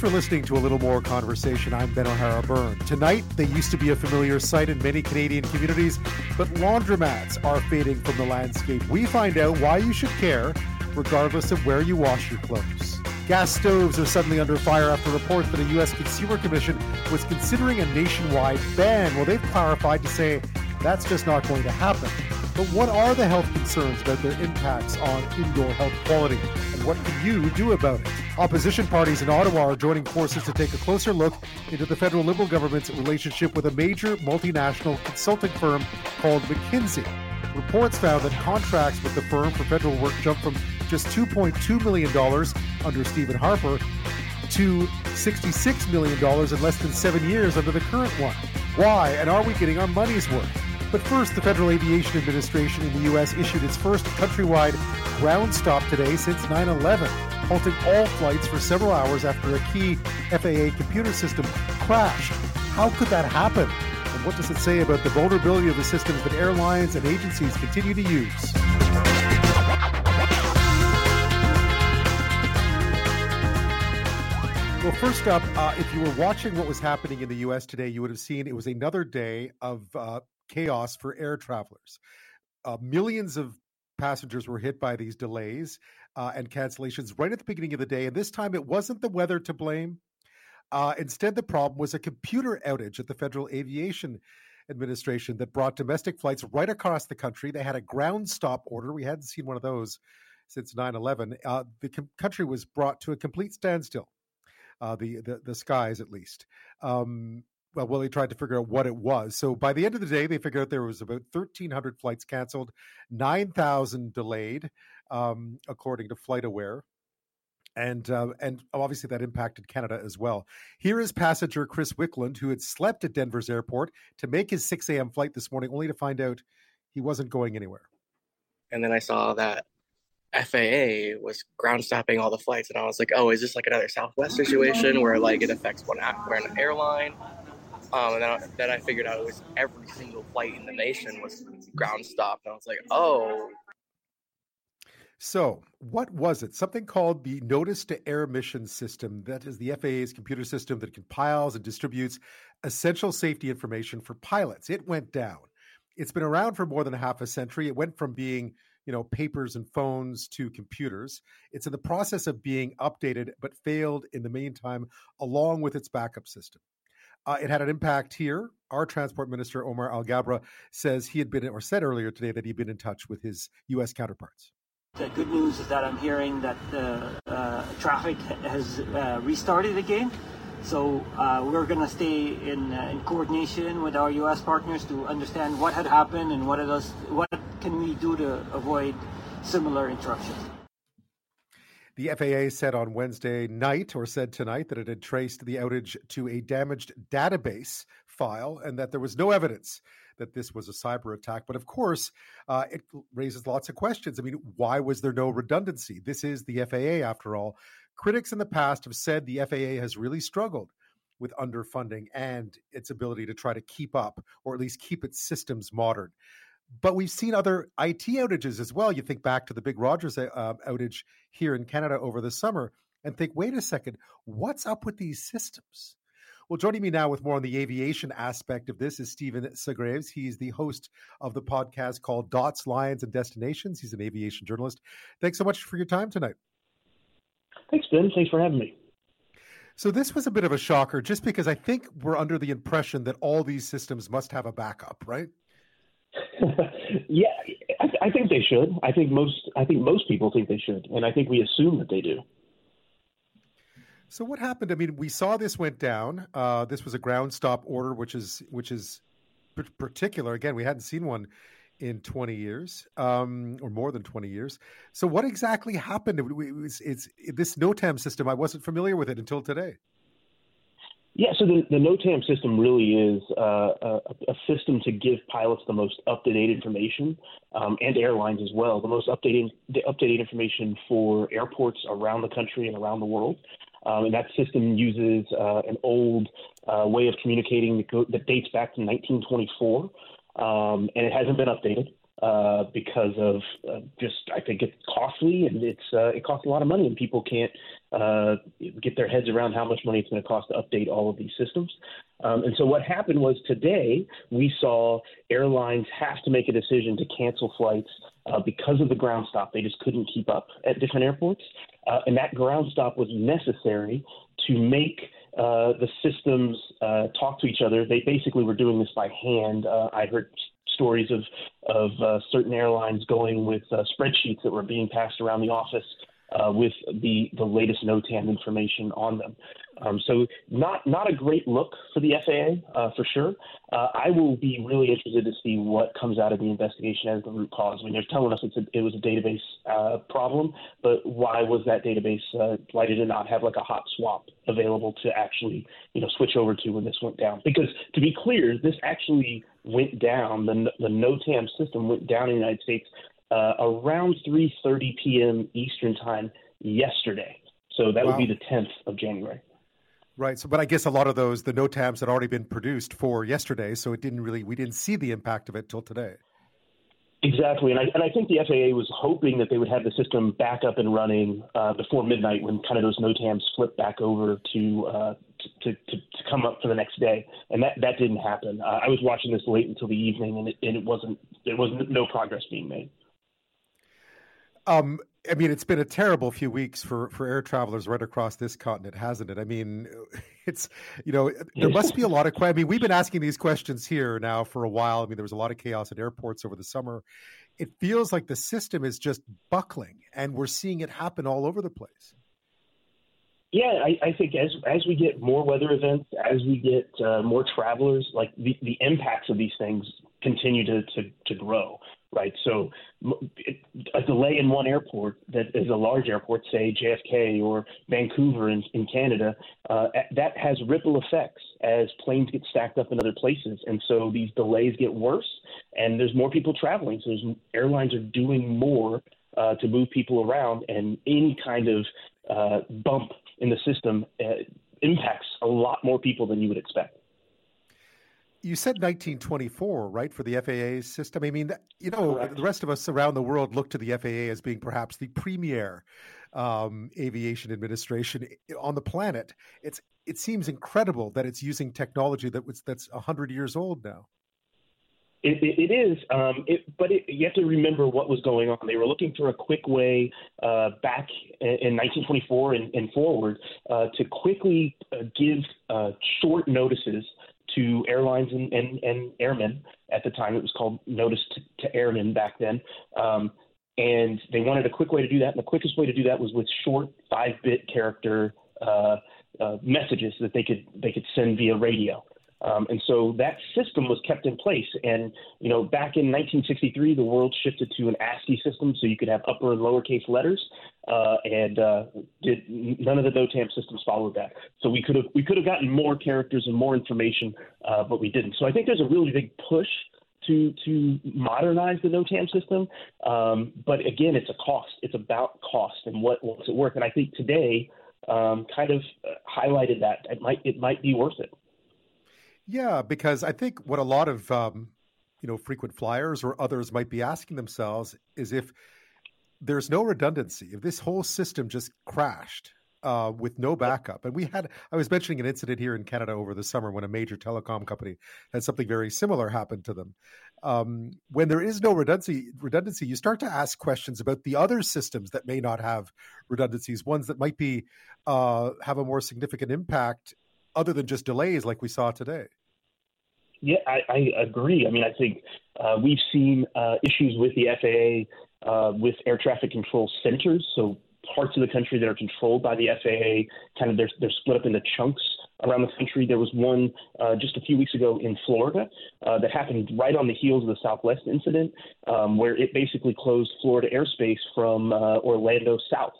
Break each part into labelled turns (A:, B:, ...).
A: For listening to a little more conversation. I'm Ben O'Hara Byrne. Tonight, they used to be a familiar sight in many Canadian communities, but laundromats are fading from the landscape. We find out why you should care, regardless of where you wash your clothes. Gas stoves are suddenly under fire after reports that a U.S. Consumer Commission was considering a nationwide ban. Well, they've clarified to say that's just not going to happen. But what are the health concerns about their impacts on indoor health quality? And what can you do about it? Opposition parties in Ottawa are joining forces to take a closer look into the federal Liberal government's relationship with a major multinational consulting firm called McKinsey. Reports found that contracts with the firm for federal work jumped from just $2.2 million under Stephen Harper to $66 million in less than seven years under the current one. Why? And are we getting our money's worth? But first, the Federal Aviation Administration in the U.S. issued its first countrywide ground stop today since 9 11, halting all flights for several hours after a key FAA computer system crashed. How could that happen? And what does it say about the vulnerability of the systems that airlines and agencies continue to use? Well, first up, uh, if you were watching what was happening in the U.S. today, you would have seen it was another day of uh, chaos for air travelers. Uh, millions of passengers were hit by these delays uh, and cancellations right at the beginning of the day. And this time it wasn't the weather to blame. Uh, instead, the problem was a computer outage at the Federal Aviation Administration that brought domestic flights right across the country. They had a ground stop order. We hadn't seen one of those since 9 11. Uh, the com- country was brought to a complete standstill. Uh, the, the, the skies at least. Um, well, they tried to figure out what it was. So by the end of the day, they figured out there was about 1,300 flights canceled, 9,000 delayed, um, according to FlightAware. And uh, and obviously that impacted Canada as well. Here is passenger Chris Wickland, who had slept at Denver's airport to make his 6 a.m. flight this morning, only to find out he wasn't going anywhere.
B: And then I saw that FAA was ground stopping all the flights, and I was like, "Oh, is this like another Southwest situation where like it affects one, one airline?" Um, and then I, then I figured out it was every single flight in the nation was ground stopped. And I was like, oh.
A: So, what was it? Something called the Notice to Air Mission System. That is the FAA's computer system that compiles and distributes essential safety information for pilots. It went down. It's been around for more than half a century. It went from being you know papers and phones to computers it's in the process of being updated but failed in the meantime along with its backup system uh, it had an impact here. Our transport minister, Omar Alghabra, says he had been, or said earlier today, that he'd been in touch with his U.S. counterparts.
C: The good news is that I'm hearing that the uh, traffic has uh, restarted again. So uh, we're going to stay in, uh, in coordination with our U.S. partners to understand what had happened and what, it is, what can we do to avoid similar interruptions.
A: The FAA said on Wednesday night, or said tonight, that it had traced the outage to a damaged database file and that there was no evidence that this was a cyber attack. But of course, uh, it raises lots of questions. I mean, why was there no redundancy? This is the FAA, after all. Critics in the past have said the FAA has really struggled with underfunding and its ability to try to keep up, or at least keep its systems modern. But we've seen other IT outages as well. You think back to the big Rogers uh, outage here in Canada over the summer and think, wait a second, what's up with these systems? Well, joining me now with more on the aviation aspect of this is Stephan Segraves. He's the host of the podcast called Dots, Lines, and Destinations. He's an aviation journalist. Thanks so much for your time tonight.
D: Thanks, Ben. Thanks for having me.
A: So, this was a bit of a shocker just because I think we're under the impression that all these systems must have a backup, right?
D: yeah, I, I think they should. I think most. I think most people think they should, and I think we assume that they do.
A: So what happened? I mean, we saw this went down. Uh, this was a ground stop order, which is which is particular. Again, we hadn't seen one in 20 years um, or more than 20 years. So what exactly happened? It, it's, it's, this NOTAM system. I wasn't familiar with it until today.
D: Yeah, so the, the NOTAM system really is uh, a, a, system to give pilots the most up-to-date information, um, and airlines as well, the most updated the up-to-date information for airports around the country and around the world. Um, and that system uses uh, an old uh, way of communicating that, that, dates back to 1924, um, and it hasn't been updated. uh, because of uh, just I think it's costly and it's uh, it costs a lot of money and people can't uh, get their heads around how much money it's going to cost to update all of these systems. Um, and so what happened was today we saw airlines have to make a decision to cancel flights uh, because of the ground stop. They just couldn't keep up at different airports, uh, and that ground stop was necessary to make. Uh, the systems uh, talk to each other. They basically were doing this by hand. Uh, I heard stories of of uh, certain airlines going with spreadsheets that were being passed around the office uh, with the the latest NOTAM information on them. Um, so not not a great look for the FAA uh, for sure. Uh, I will be really interested to see what comes out of the investigation as the root cause. I mean, they're telling us it's a, it was a database uh, problem, but why was that database? Uh, why did it not have like a hot swap available to actually you know switch over to when this went down? Because to be clear, this actually went down. The the NOTAM system went down in the United States uh, around 3:30 p.m. Eastern time yesterday. So that wow. would be the 10th of January.
A: Right. So, but I guess a lot of those, the NOTAMs had already been produced for yesterday, so it didn't really, we didn't see the impact of it till today.
D: Exactly, and I, and I think the FAA was hoping that they would have the system back up and running uh, before midnight when kind of those NOTAMs flip back over to, uh, to, to, to come up for the next day, and that, that didn't happen. Uh, I was watching this late until the evening, and it, and it wasn't there was no progress being made.
A: Um, I mean, it's been a terrible few weeks for, for air travelers right across this continent, hasn't it? I mean, it's, you know, there must be a lot of, I mean, we've been asking these questions here now for a while. I mean, there was a lot of chaos at airports over the summer. It feels like the system is just buckling and we're seeing it happen all over the place.
D: Yeah, I, I think as as we get more weather events, as we get uh, more travelers, like the, the impacts of these things continue to, to, to grow right? So a delay in one airport that is a large airport, say JFK or Vancouver in, in Canada, uh, that has ripple effects as planes get stacked up in other places. And so these delays get worse and there's more people traveling. So there's, airlines are doing more uh, to move people around and any kind of uh, bump in the system uh, impacts a lot more people than you would expect
A: you said 1924, right, for the FAA system. I mean, you know, Correct. the rest of us around the world look to the FAA as being perhaps the premier um, aviation administration on the planet. It's it seems incredible that it's using technology that was that's 100 years old now.
D: It, it, it is, um, it, but it, you have to remember what was going on. They were looking for a quick way uh, back in, 1924 and, and forward uh, to quickly uh, give uh, short notices to airlines and, and, and airmen at the time. It was called Notice to, to Airmen back then. Um, and they wanted a quick way to do that. And the quickest way to do that was with short five bit character uh, uh, messages that they could they could send via radio. Um, and so that system was kept in place. And, you know, back in 1963, the world shifted to an ASCII system so you could have upper and lowercase letters. Uh, and uh, did, none of the NOTAM systems followed that. So we could have we could have gotten more characters and more information, uh, but we didn't. So I think there's a really big push to to modernize the NOTAM system. Um, but again, it's a cost. It's about cost and what what's it worth. And I think today um, kind of highlighted that it might it might be worth it.
A: Yeah, because I think what a lot of um, you know frequent flyers or others might be asking themselves is if there's no redundancy, if this whole system just crashed uh, with no backup, and we had I was mentioning an incident here in Canada over the summer when a major telecom company had something very similar happen to them. Um, when there is no redundancy, redundancy, you start to ask questions about the other systems that may not have redundancies, ones that might be uh, have a more significant impact other than just delays like we saw today.
D: Yeah, I, I agree. I mean, I think uh, we've seen uh, issues with the FAA uh, with air traffic control centers. So parts of the country that are controlled by the FAA, kind of they're, they're split up into chunks around the country. There was one uh, just a few weeks ago in Florida uh, that happened right on the heels of the Southwest incident, um, where it basically closed Florida airspace from uh, Orlando south.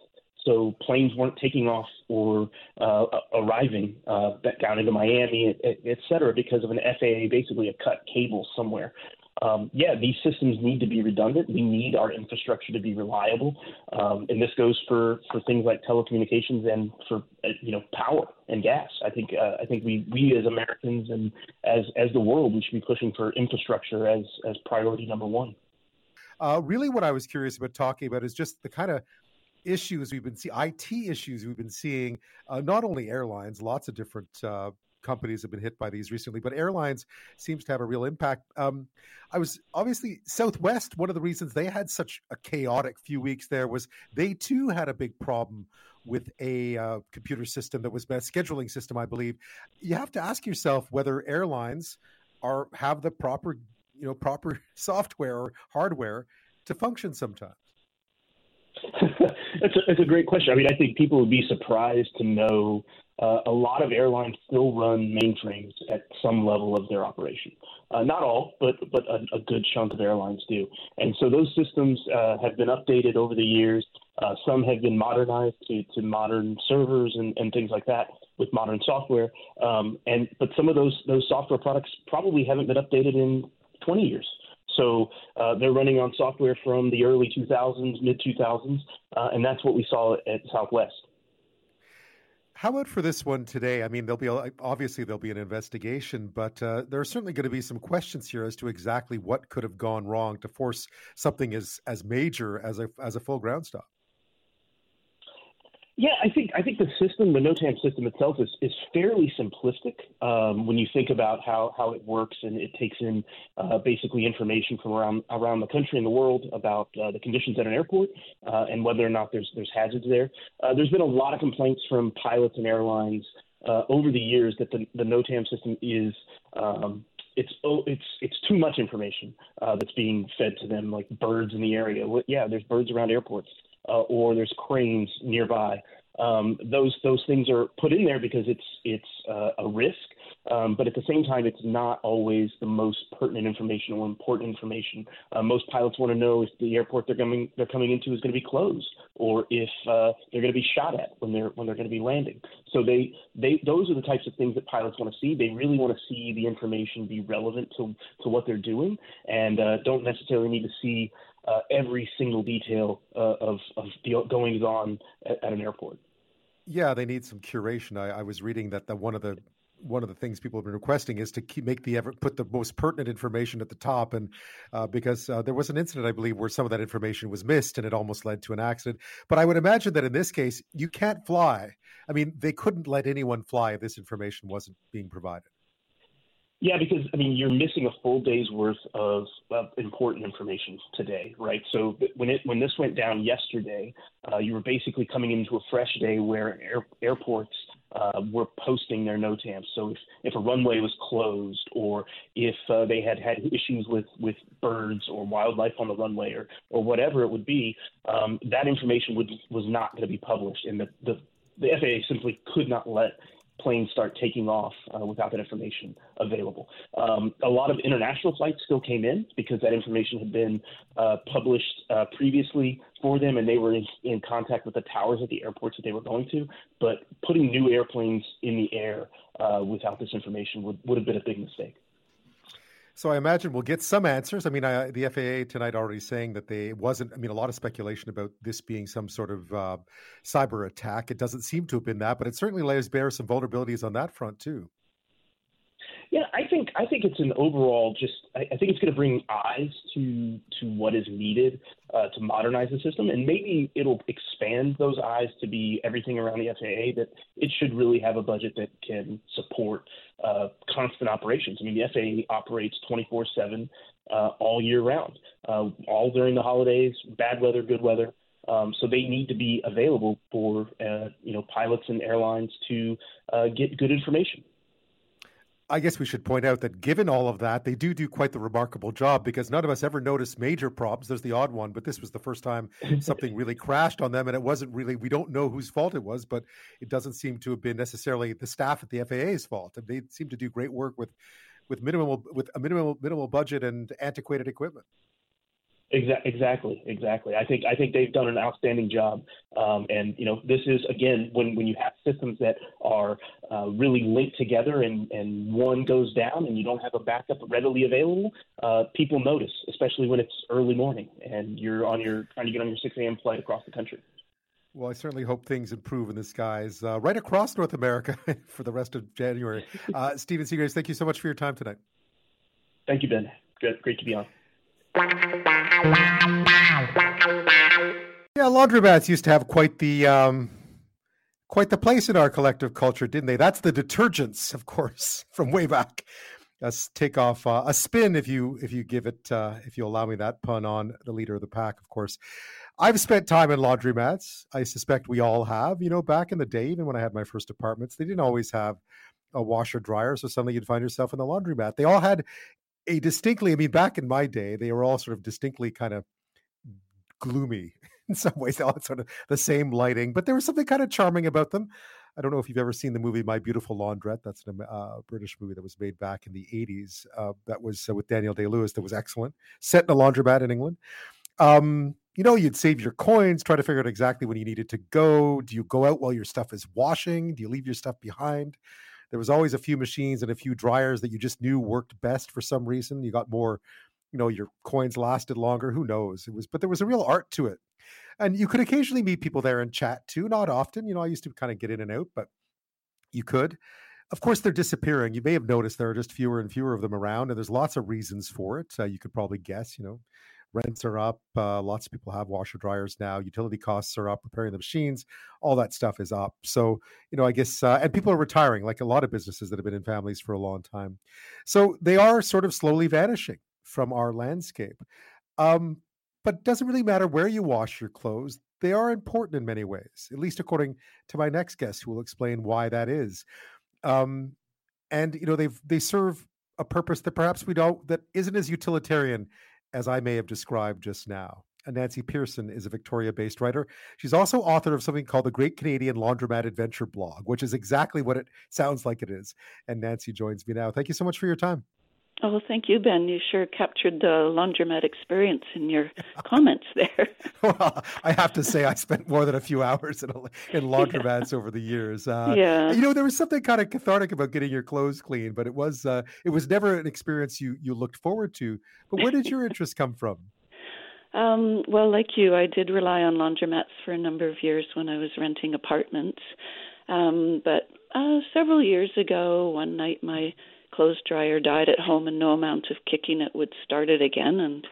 D: So planes weren't taking off or uh, arriving uh, down into Miami, et, et cetera, because of an FAA basically a cut cable somewhere. Um, yeah, these systems need to be redundant. We need our infrastructure to be reliable, um, and this goes for, for things like telecommunications and for uh, you know power and gas. I think uh, I think we we as Americans and as as the world we should be pushing for infrastructure as as priority number one.
A: Uh, really, what I was curious about talking about is just the kind of issues we've been seeing, IT issues we've been seeing, uh, not only airlines, lots of different uh, companies have been hit by these recently, but airlines seems to have a real impact. Um, I was obviously Southwest. One of the reasons they had such a chaotic few weeks there was they too had a big problem with a uh, computer system that was a scheduling system, I believe. You have to ask yourself whether airlines are have the proper, you know, proper software or hardware to function sometimes.
D: that's, a, that's a great question. I mean, I think people would be surprised to know uh, a lot of airlines still run mainframes at some level of their operation. Uh, not all, but but a, a, good chunk of airlines do. And so those systems uh, have been updated over the years. Uh, some have been modernized to, to modern servers and, and things like that with modern software. Um, and but some of those those software products probably haven't been updated in 20 years. So uh, they're running on software from the early 2000s, mid 2000s, uh, and that's what we saw at Southwest.
A: How about for this one today? I mean, there'll be obviously there'll be an investigation, but uh, there are certainly going to be some questions here as to exactly what could have gone wrong to force something as as major as a as a full ground stop.
D: Yeah, I think I think the system, the NOTAM system itself, is is fairly simplistic um, when you think about how, how it works, and it takes in uh, basically information from around around the country and the world about uh, the conditions at an airport uh, and whether or not there's there's hazards there. Uh, there's been a lot of complaints from pilots and airlines uh, over the years that the the NOTAM system is um, it's oh, it's it's too much information uh, that's being fed to them, like birds in the area. Well, yeah, there's birds around airports uh, or there's cranes nearby. Um, those those things are put in there because it's it's uh, a risk, um, but at the same time, it's not always the most pertinent information or important information. Uh, most pilots want to know if the airport they're coming they're coming into is going to be closed, or if uh, they're going to be shot at when they're when they're going to be landing. So they they those are the types of things that pilots want to see. They really want to see the information be relevant to to what they're doing, and uh, don't necessarily need to see uh, every single detail uh, of, of the goings on at, at, an airport.
A: Yeah, they need some curation. I, I was reading that the, one of the one of the things people have been requesting is to keep, make the ever put the most pertinent information at the top, and uh, because uh, there was an incident, I believe, where some of that information was missed, and it almost led to an accident. But I would imagine that in this case, you can't fly. I mean, they couldn't let anyone fly if this information wasn't being provided.
D: Yeah, because I mean, you're missing a full day's worth of, of important information today, right? So when it when this went down yesterday, uh, you were basically coming into a fresh day where air, airports uh, were posting their NOTAMs. So if, if a runway was closed, or if uh, they had had issues with with birds or wildlife on the runway, or or whatever it would be, um, that information would was not going to be published, and the the the FAA simply could not let planes start taking off uh, without that information available. Um, a lot of international flights still came in because that information had been uh, published uh, previously for them, and they were in, in, contact with the towers at the airports that they were going to. But putting new airplanes in the air uh, without this information would, would have been a big mistake.
A: So I imagine we'll get some answers. I mean, I, the FAA tonight already saying that they wasn't. I mean, a lot of speculation about this being some sort of uh, cyber attack. It doesn't seem to have been that, but it certainly lays bare some vulnerabilities on that front too.
D: Yeah, I think I think it's an overall just. I, I think it's going to bring eyes to to what is needed uh, to modernize the system, and maybe it'll expand those eyes to be everything around the FAA. That it should really have a budget that can support uh, constant operations. I mean, the FAA operates 24 uh, 7 all year round, uh, all during the holidays, bad weather, good weather. Um, so they need to be available for uh, you know pilots and airlines to uh, get good information.
A: I guess we should point out that given all of that, they do do quite the remarkable job because none of us ever noticed major problems. There's the odd one, but this was the first time something really crashed on them, and it wasn't really. We don't know whose fault it was, but it doesn't seem to have been necessarily the staff at the FAA's fault. They seem to do great work with with minimal with a minimal minimal budget and antiquated equipment.
D: Exactly, exactly. I think I think they've done an outstanding job. Um, and you know, this is again when when you have systems that are uh, really linked together, and and one goes down, and you don't have a backup readily available. Uh, people notice, especially when it's early morning and you're on your trying to get on your 6 a.m. flight across the country.
A: Well, I certainly hope things improve in the skies uh, right across North America for the rest of January. Uh, Stephan Segraves, thank you so much for your time tonight.
D: Thank you, Ben. Good, great to be on.
A: Yeah, laundromats used to have quite the um, quite the place in our collective culture, didn't they? That's the detergents, of course, from way back. Let's take off uh, a spin if you if you give it uh, if you allow me that pun on the leader of the pack, of course. I've spent time in laundromats. I suspect we all have. You know, back in the day, even when I had my first apartments, they didn't always have a washer dryer, so suddenly you'd find yourself in the laundromat. They all had a distinctly. I mean, back in my day, they were all sort of distinctly kind of gloomy in some ways. They all had sort of the same lighting, but there was something kind of charming about them. I don't know if you've ever seen the movie My Beautiful Laundrette. That's a uh, British movie that was made back in the 80s. Uh, that was uh, with Daniel Day Lewis, that was excellent. Set in a laundromat in England. Um, you know, you'd save your coins, try to figure out exactly when you needed to go. Do you go out while your stuff is washing? Do you leave your stuff behind? There was always a few machines and a few dryers that you just knew worked best for some reason. You got more, you know, your coins lasted longer. Who knows? It was, but there was a real art to it. And you could occasionally meet people there and chat too. Not often. You know, I used to kind of get in and out, but you could. Of course, they're disappearing. You may have noticed there are just fewer and fewer of them around, and there's lots of reasons for it. Uh, you could probably guess, you know, rents are up. Uh, lots of people have washer dryers now. Utility costs are up. Repairing the machines, all that stuff is up. So you know, I guess, uh, and people are retiring, like a lot of businesses that have been in families for a long time. So they are sort of slowly vanishing from our landscape. Um, but it doesn't really matter where you wash your clothes. They are important in many ways, at least according to my next guest, who will explain why that is. Um, and you know, they they serve a purpose that perhaps we don't that isn't as utilitarian as I may have described just now. Nancy Pearson is a Victoria based writer. She's also author of something called the Great Canadian Laundromat Adventure blog, which is exactly what it sounds like it is. And Nancy joins me now. Thank you so much for your time.
E: Oh, thank you, Ben. You sure captured the laundromat experience in your comments there.
A: well, I have to say, I spent more than a few hours in, a, in laundromats yeah. over the years.
E: Uh, yeah,
A: you know, there was something kind of cathartic about getting your clothes clean, but it was uh, it was never an experience you you looked forward to. But where did your interest come from?
E: Um, well, like you, I did rely on laundromats for a number of years when I was renting apartments. Um, but uh, several years ago, one night my clothes dryer died at home, and no amount of kicking it would start it again. And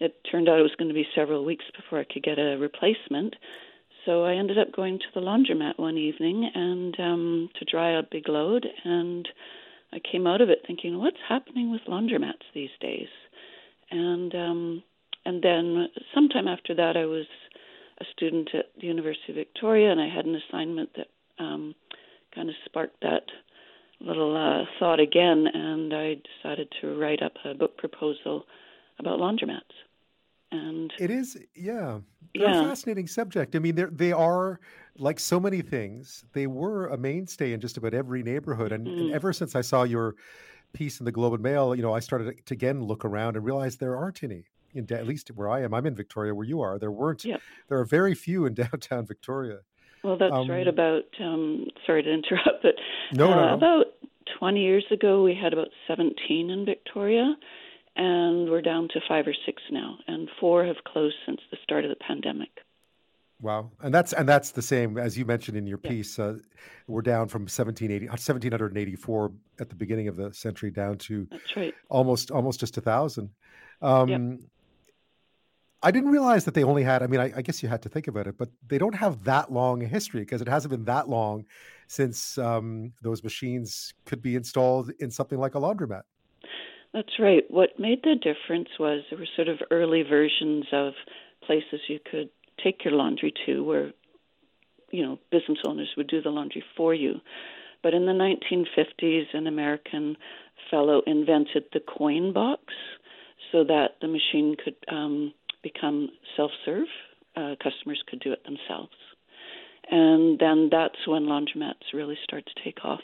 E: it turned out it was going to be several weeks before I could get a replacement. So I ended up going to the laundromat one evening and um, to dry a big load, and I came out of it thinking, what's happening with laundromats these days? And um, and then sometime after that, I was a student at the University of Victoria, and I had an assignment that um, kind of sparked that little uh, thought again, and I decided to write up a book proposal about laundromats. And
A: it is, yeah, They're yeah. a fascinating subject. I mean, they they are like so many things. They were a mainstay in just about every neighborhood, and, mm. and ever since I saw your piece in the Globe and Mail, you know, I started to again look around and realize there aren't any. In, at least where I am, I'm in Victoria, where you are. There weren't.
E: Yep.
A: There are very few in downtown Victoria.
E: Well, that's um, right. About um, sorry to interrupt, but
A: no, uh,
E: no. about 20 years ago, we had about 17 in Victoria, and we're down to five or six now, and four have closed since the start of the pandemic.
A: Wow, and that's and that's the same as you mentioned in your piece. Uh, we're down from 1780, 1784 at the beginning of the century down to
E: right.
A: almost almost just a thousand. Um, yep. I didn't realize that they only had. I mean, I, I, guess you had to think about it, but they don't have that long a history because it hasn't been that long since um, those machines could be installed in something like a laundromat.
E: That's right. What made the difference was there were sort of early versions of places you could take your laundry to, where you know business owners would do the laundry for you. But in the 1950s, an American fellow invented the coin box so that the machine could um, become self serve. Uh, customers could do it themselves. And then that's when laundromats really start to take off.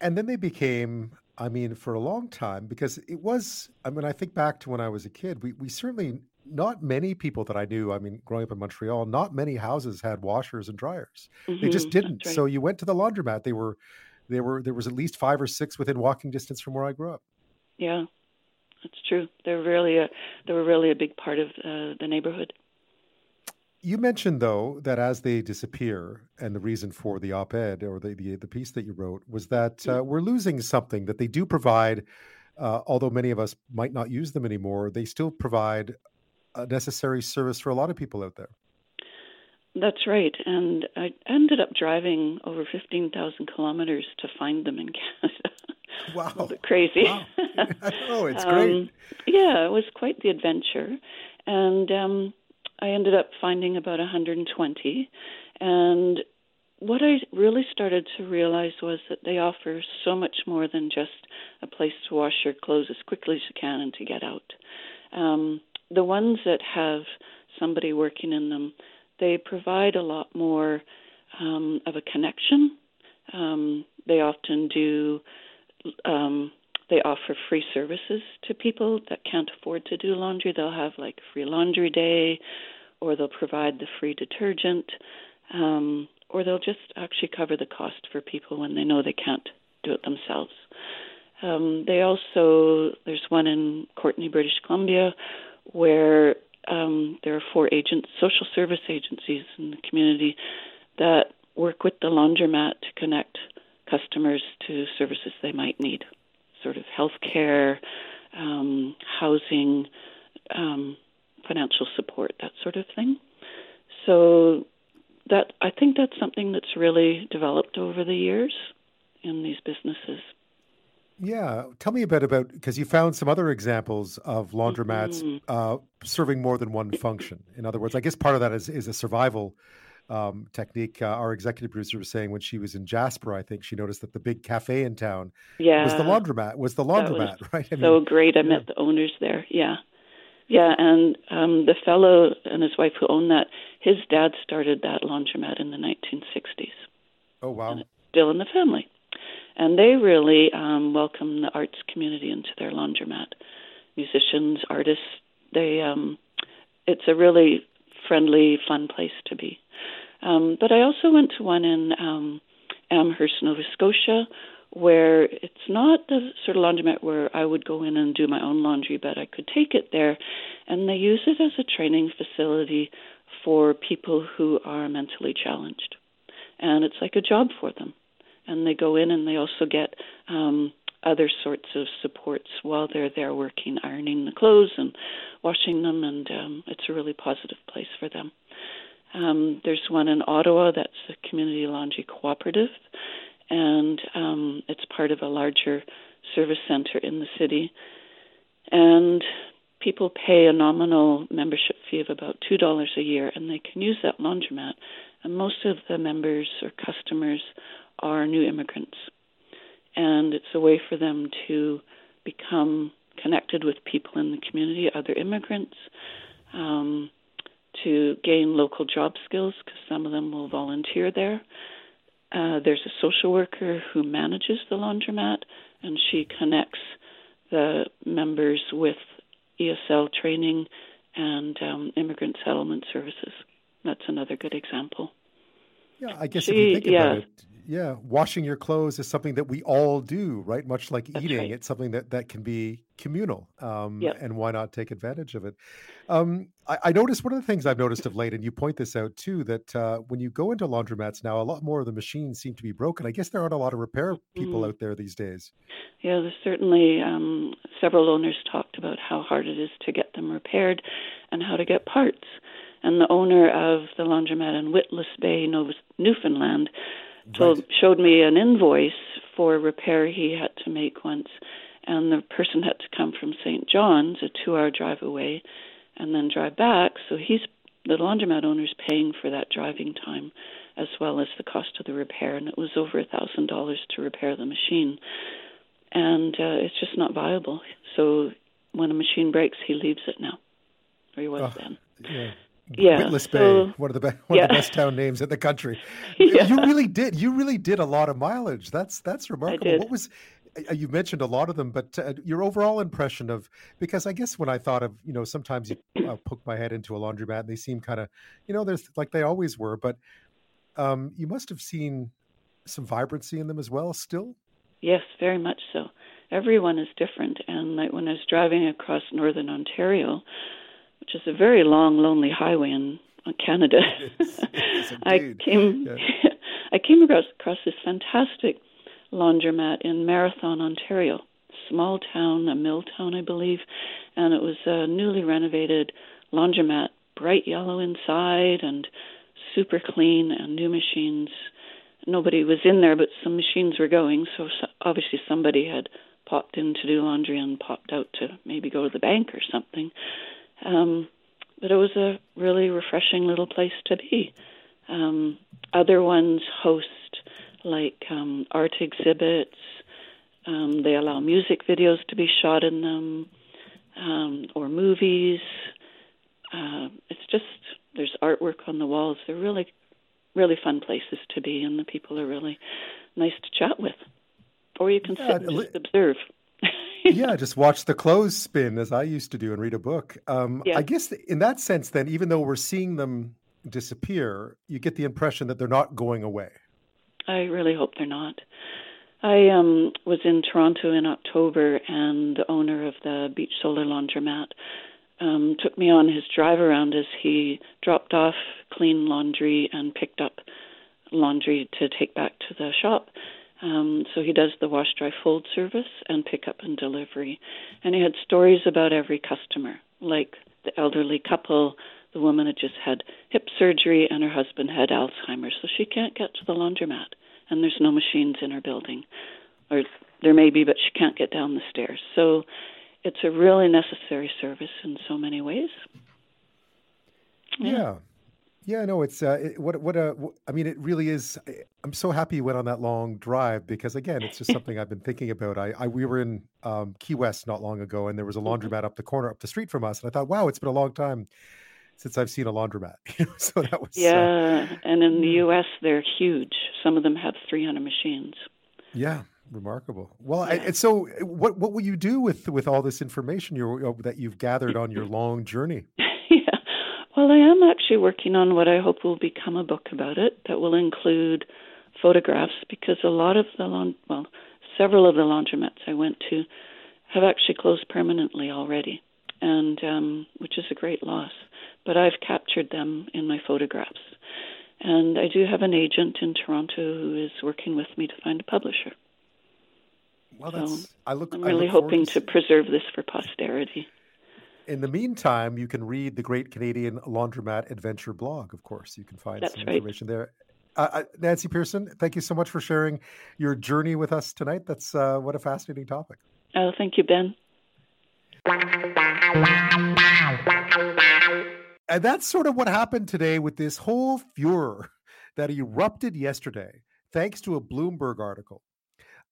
A: And then they became, I mean, for a long time, because it was, I mean, I think back to when I was a kid, we, we certainly, not many people that I knew, I mean, growing up in Montreal, not many houses had washers and dryers. Mm-hmm, they just didn't. Right. So you went to the laundromat, they were, they were, there was at least five or six within walking distance from where I grew up.
E: Yeah, that's true. They're really a they were really a big part of uh, the neighborhood.
A: You mentioned though that as they disappear, and the reason for the op-ed or the the, the piece that you wrote was that uh, we're losing something that they do provide uh, although many of us might not use them anymore, they still provide a necessary service for a lot of people out there.
E: That's right. And I ended up driving over 15,000 kilometers to find them in Canada.
A: Wow.
E: crazy.
A: Wow. oh, it's great. Um,
E: yeah, it was quite the adventure. And um, I ended up finding about 120. And what I really started to realize was that they offer so much more than just a place to wash your clothes as quickly as you can and to get out. Um, the ones that have somebody working in them, they provide a lot more um, of a connection. Um, they often do. Um, they offer free services to people that can't afford to do laundry. They'll have like free laundry day, or they'll provide the free detergent, um, or they'll just actually cover the cost for people when they know they can't do it themselves. Um, they also there's one in Courtenay, British Columbia, where um, there are four agents, social service agencies in the community that work with the laundromat to connect customers to services they might need, sort of health care, um, housing, um, financial support, that sort of thing. So that I think that's something that's really developed over the years in these businesses.
A: Yeah, tell me a bit about because you found some other examples of laundromats mm-hmm. uh, serving more than one function. In other words, I guess part of that is is a survival um, technique. Uh, our executive producer was saying when she was in Jasper, I think she noticed that the big cafe in town
E: yeah.
A: was the laundromat. Was the laundromat
E: was
A: right?
E: I so great. I yeah. met the owners there. Yeah, yeah, and um, the fellow and his wife who owned that, his dad started that laundromat in the 1960s.
A: Oh wow!
E: still in the family and they really um, welcome the arts community into their laundromat. Musicians, artists, they um, it's a really friendly, fun place to be. Um, but I also went to one in um, Amherst, Nova Scotia, where it's not the sort of laundromat where I would go in and do my own laundry, but I could take it there, and they use it as a training facility for people who are mentally challenged, and it's like a job for them. And they go in and they also get um, other sorts of supports while they're there working, ironing the clothes and washing them, and um, it's a really positive place for them. Um, there's one in Ottawa that's a community laundry cooperative, and um, it's part of a larger service center in the city. And people pay a nominal membership fee of about two dollars a year, and they can use that laundromat. And most of the members or customers are new immigrants. And it's a way for them to become connected with people in the community, other immigrants, um, to gain local job skills because some of them will volunteer there. Uh, there's a social worker who manages the laundromat, and she connects the members with ESL training and um, immigrant settlement services. That's another good example.
A: Yeah, I guess she, if you think yeah. about it, yeah, washing your clothes is something that we all do, right? Much like That's eating, right. it's something that that can be communal. Um,
E: yep.
A: And why not take advantage of it? Um, I, I, noticed one of the things I've noticed of late, and you point this out too, that uh, when you go into laundromats now, a lot more of the machines seem to be broken. I guess there aren't a lot of repair people mm. out there these days.
E: Yeah, there's certainly um, several owners talked about how hard it is to get them repaired and how to get parts. And the owner of the laundromat in Witless Bay, Nova, Newfoundland, told right. showed me an invoice for a repair he had to make once, and the person had to come from St. John's, a two-hour drive away, and then drive back. So he's the laundromat owner's paying for that driving time, as well as the cost of the repair, and it was over a thousand dollars to repair the machine, and uh, it's just not viable. So when a machine breaks, he leaves it now, or he was oh, then.
A: Yeah
E: yeah,
A: Witless so, Bay, one of the best one yeah. of the best town names in the country. yeah. You really did. You really did a lot of mileage. That's that's remarkable. What was uh, you mentioned a lot of them, but uh, your overall impression of because I guess when I thought of you know sometimes you uh, poke my head into a laundromat and they seem kind of you know there's like they always were, but um, you must have seen some vibrancy in them as well. Still,
E: yes, very much so. Everyone is different, and like when I was driving across northern Ontario which is a very long, lonely highway in uh, Canada. I came yeah. I came across, across this fantastic laundromat in Marathon, Ontario. small town, a mill town, I believe, and it was a newly renovated laundromat, bright yellow inside and super clean and new machines. Nobody was in there, but some machines were going, so obviously somebody had popped in to do laundry and popped out to maybe go to the bank or something. Um, but it was a really refreshing little place to be. Um, other ones host like um, art exhibits. Um, they allow music videos to be shot in them um, or movies. Uh, it's just there's artwork on the walls. They're really, really fun places to be, and the people are really nice to chat with. Or you can yeah, sit and just observe.
A: Yeah, just watch the clothes spin as I used to do and read a book. Um, yeah. I guess in that sense, then, even though we're seeing them disappear, you get the impression that they're not going away.
E: I really hope they're not. I um, was in Toronto in October, and the owner of the Beach Solar Laundromat um, took me on his drive around as he dropped off clean laundry and picked up laundry to take back to the shop. Um, so he does the wash, dry, fold service and pickup and delivery. And he had stories about every customer, like the elderly couple. The woman had just had hip surgery and her husband had Alzheimer's, so she can't get to the laundromat, and there's no machines in her building, or there may be, but she can't get down the stairs. So it's a really necessary service in so many ways.
A: Yeah. yeah. Yeah, no, it's uh, it, what what a. I mean, it really is. I'm so happy you went on that long drive because again, it's just something I've been thinking about. I, I we were in um, Key West not long ago, and there was a mm-hmm. laundromat up the corner, up the street from us, and I thought, wow, it's been a long time since I've seen a laundromat. so that was
E: uh, yeah, uh, and in the U.S. they're huge. Some of them have 300 machines.
A: Yeah, remarkable. Well, yeah. I, and so what what will you do with with all this information you that you've gathered on your long journey? Yeah.
E: Well, I am actually working on what I hope will become a book about it that will include photographs because a lot of the laund- well, several of the laundromats I went to have actually closed permanently already, and um, which is a great loss. But I've captured them in my photographs, and I do have an agent in Toronto who is working with me to find a publisher.
A: Well, that's, so I look.
E: I'm really
A: look
E: hoping to, to preserve this for posterity
A: in the meantime, you can read the Great Canadian Laundromat Adventure blog. Of course, you can find
E: That's
A: some
E: right.
A: information there. Uh, uh, Nancy Pearson, thank you so much for sharing your journey with us tonight. That's uh, what a fascinating topic.
E: Oh, thank you, Ben.
A: And that's sort of what happened today with this whole furor that erupted yesterday, thanks to a Bloomberg article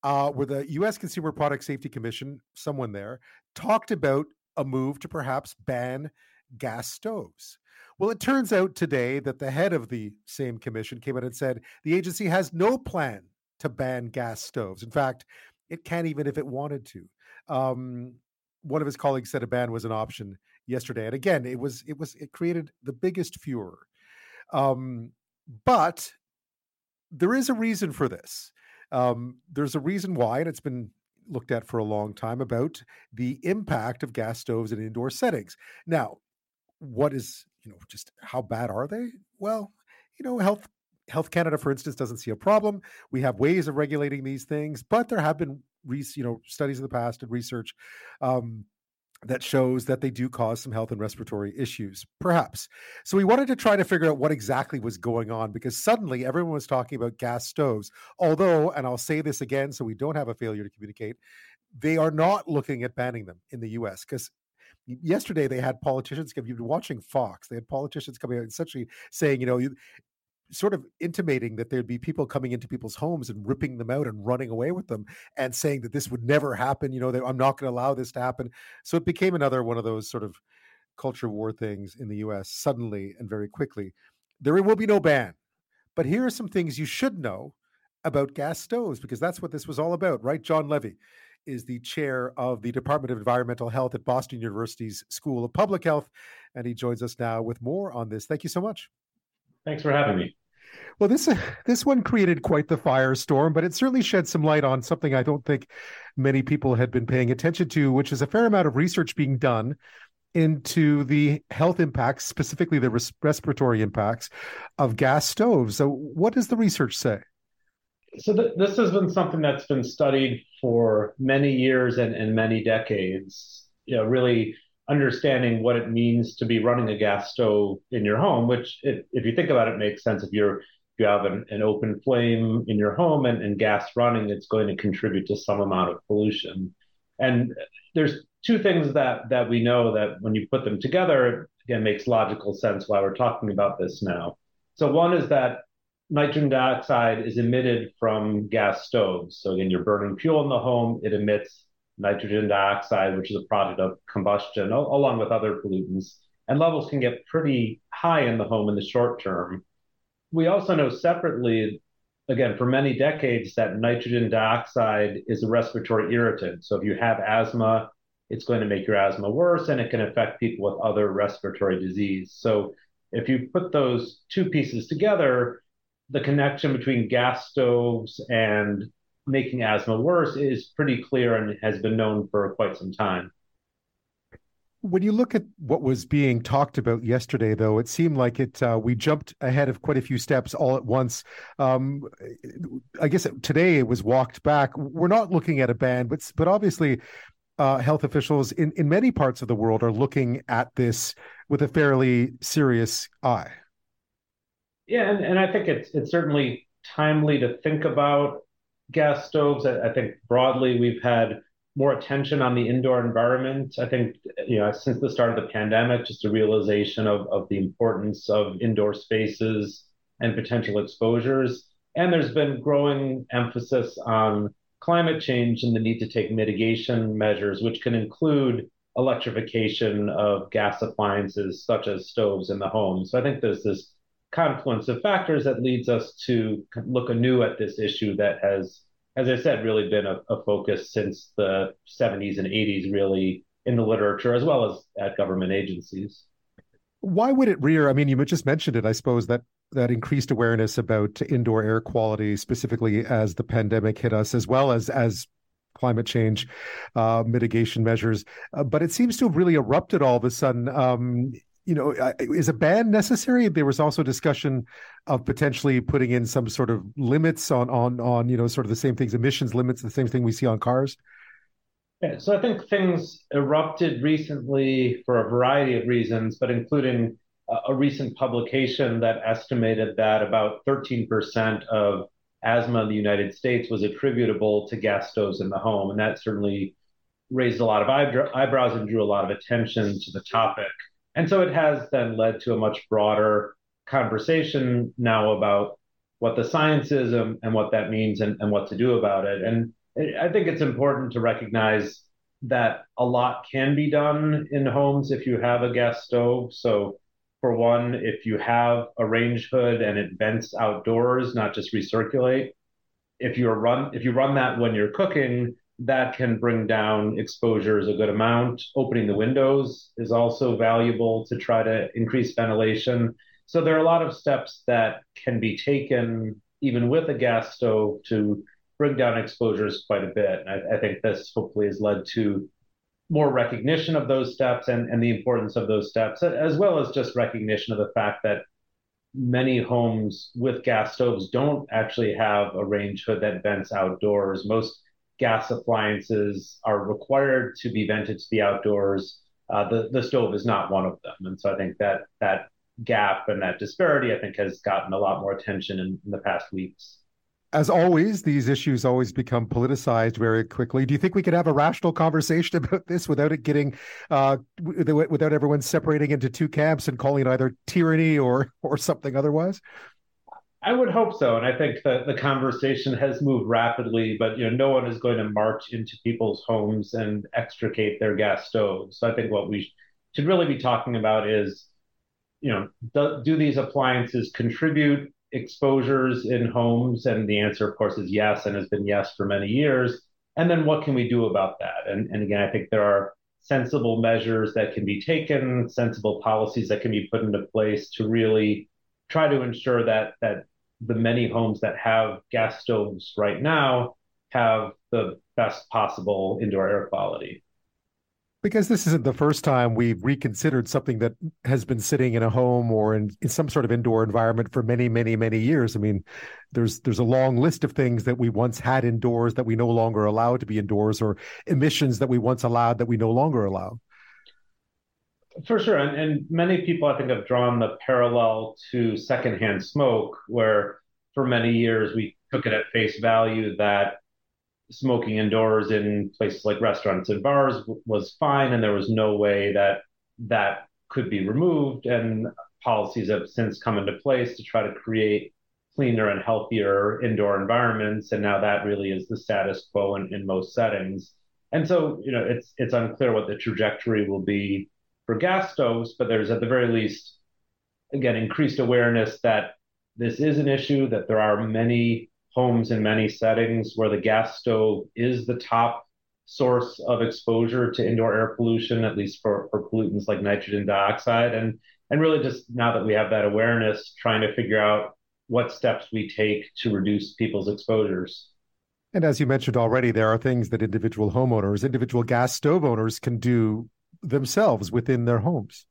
A: uh, where the U.S. Consumer Product Safety Commission, someone there, talked about a move to perhaps ban gas stoves. Well, it turns out today that the head of the same commission came out and said the agency has no plan to ban gas stoves. In fact, it can't even if it wanted to. Um, one of his colleagues said a ban was an option yesterday, and again, it was it was it created the biggest furor. Um, but there is a reason for this. Um, there's a reason why, and it's been looked at for a long time about the impact of gas stoves in indoor settings. Now, what is, you know, just how bad are they? Well, you know, health Health Canada, for instance, doesn't see a problem. We have ways of regulating these things, but there have been, you know, studies in the past and research um, that shows that they do cause some health and respiratory issues, perhaps. So we wanted to try to figure out what exactly was going on because suddenly everyone was talking about gas stoves. Although, and I'll say this again so we don't have a failure to communicate, they are not looking at banning them in the US because yesterday they had politicians you've been watching fox they had politicians coming out essentially saying you know you, sort of intimating that there'd be people coming into people's homes and ripping them out and running away with them and saying that this would never happen you know i'm not going to allow this to happen. So it became another one of those sort of culture war things in the us suddenly and very quickly. There will be no ban but here are some things you should know about gas stoves because that's what this was all about right john levy is the chair of the Department of Environmental Health at Boston University's School of Public Health. And he joins us now with more on this. Thank you so much.
F: Thanks for having me.
A: Well, this this one created quite the firestorm, but it certainly shed some light on something I don't think many people had been paying attention to, which is a fair amount of research being done into the health impacts, specifically the res- respiratory impacts of gas stoves. So, what does the research say?
F: So th- this has been something that's been studied for many years and, and many decades. You know, really understanding what it means to be running a gas stove in your home, which, if, if you think about it, makes sense. If you're you have an, an open flame in your home and, and gas running, it's going to contribute to some amount of pollution. And there's two things that that we know that when you put them together, again, makes logical sense why we're talking about this now. So one is that nitrogen dioxide is emitted from gas stoves. So again, you're burning fuel in the home, it emits nitrogen dioxide, which is a product of combustion, along with other pollutants. And levels can get pretty high in the home in the short term. We also know separately, again, for many decades, that nitrogen dioxide is a respiratory irritant. So if you have asthma, it's going to make your asthma worse and it can affect people with other respiratory disease. So if you put those two pieces together, the connection between gas stoves and making asthma worse is pretty clear and has been known for quite some time.
A: When you look at what was being talked about yesterday, though, it seemed like it uh, we jumped ahead of quite a few steps all at once. Um, I guess today it was walked back. We're not looking at a ban, but but obviously, uh, health officials in in many parts of the world are looking at this with a fairly serious eye.
F: Yeah, and, and I think it's it's certainly timely to think about gas stoves. I, I think broadly we've had more attention on the indoor environment. I think you know since the start of the pandemic, just a realization of of the importance of indoor spaces and potential exposures. And there's been growing emphasis on climate change and the need to take mitigation measures, which can include electrification of gas appliances such as stoves in the home. So I think there's this confluence of factors that leads us to look anew at this issue that has, as I said, really been a, a focus since the 70s and 80s, really in the literature as well as at government agencies.
A: Why would it rear? I mean, you just mentioned it. I suppose that that increased awareness about indoor air quality, specifically as the pandemic hit us, as well as as climate change uh, mitigation measures. Uh, but it seems to have really erupted all of a sudden. Um, you know, is a ban necessary? There was also discussion of potentially putting in some sort of limits on on on you know sort of the same things, emissions limits, the same thing we see on cars.
F: Yeah, so I think things erupted recently for a variety of reasons, but including a, recent publication that estimated that about 13% of asthma in the United States was attributable to gas stoves in the home, and that certainly raised a lot of eyebrows and drew a lot of attention to the topic. And so it has then led to a much broader conversation now about what the science is and, and what that means and, and what to do about it. And I think it's important to recognize that a lot can be done in homes if you have a gas stove. So, for one, if you have a range hood and it vents outdoors, not just recirculate, if you run if you run that when you're cooking, that can bring down exposures a good amount. Opening the windows is also valuable to try to increase ventilation. So there are a lot of steps that can be taken even with a gas stove to bring down exposures quite a bit. And I, I think this hopefully has led to more recognition of those steps and, and the importance of those steps, as well as just recognition of the fact that many homes with gas stoves don't actually have a range hood that vents outdoors. Most gas appliances are required to be vented to the outdoors. Uh, the the stove is not one of them, and so I think that that gap and that disparity, I think, has gotten a lot more attention in, in the past weeks.
A: As always, these issues always become politicized very quickly. Do you think we could have a rational conversation about this without it getting, uh, without everyone separating into two camps and calling it either tyranny or or something otherwise?
F: I would hope so, and I think that the conversation has moved rapidly. But you know, no one is going to march into people's homes and extricate their gas stoves. So I think what we should really be talking about is, you know, do, do these appliances contribute exposures in homes? And the answer, of course, is yes, and has been yes for many years. And then what can we do about that? And, and again, I think there are sensible measures that can be taken, sensible policies that can be put into place to really try to ensure that that the many homes that have gas stoves right now have the best possible indoor air quality.
A: Because this isn't the first time we've reconsidered something that has been sitting in a home or in, in some sort of indoor environment for many, many, many years. I mean, there's there's a long list of things that we once had indoors that we no longer allow to be indoors, or emissions that we once allowed that we no longer allow.
F: For sure, and, and many people I think have drawn the parallel to secondhand smoke, where for many years we took it at face value that smoking indoors in places like restaurants and bars was fine, and there was no way that that could be removed. And policies have since come into place to try to create cleaner and healthier indoor environments. And now that really is the status quo in, in most settings. And so, you know, it's it's unclear what the trajectory will be for gas stoves, but there's at the very least, again, increased awareness that this is an issue, that there are many homes in many settings where the gas stove is the top source of exposure to indoor air pollution, at least for, for pollutants like nitrogen dioxide. And, and really just now that we have that awareness, trying to figure out what steps we take to reduce people's exposures.
A: And as you mentioned already, there are things that individual homeowners, individual gas stove owners can do themselves within their homes.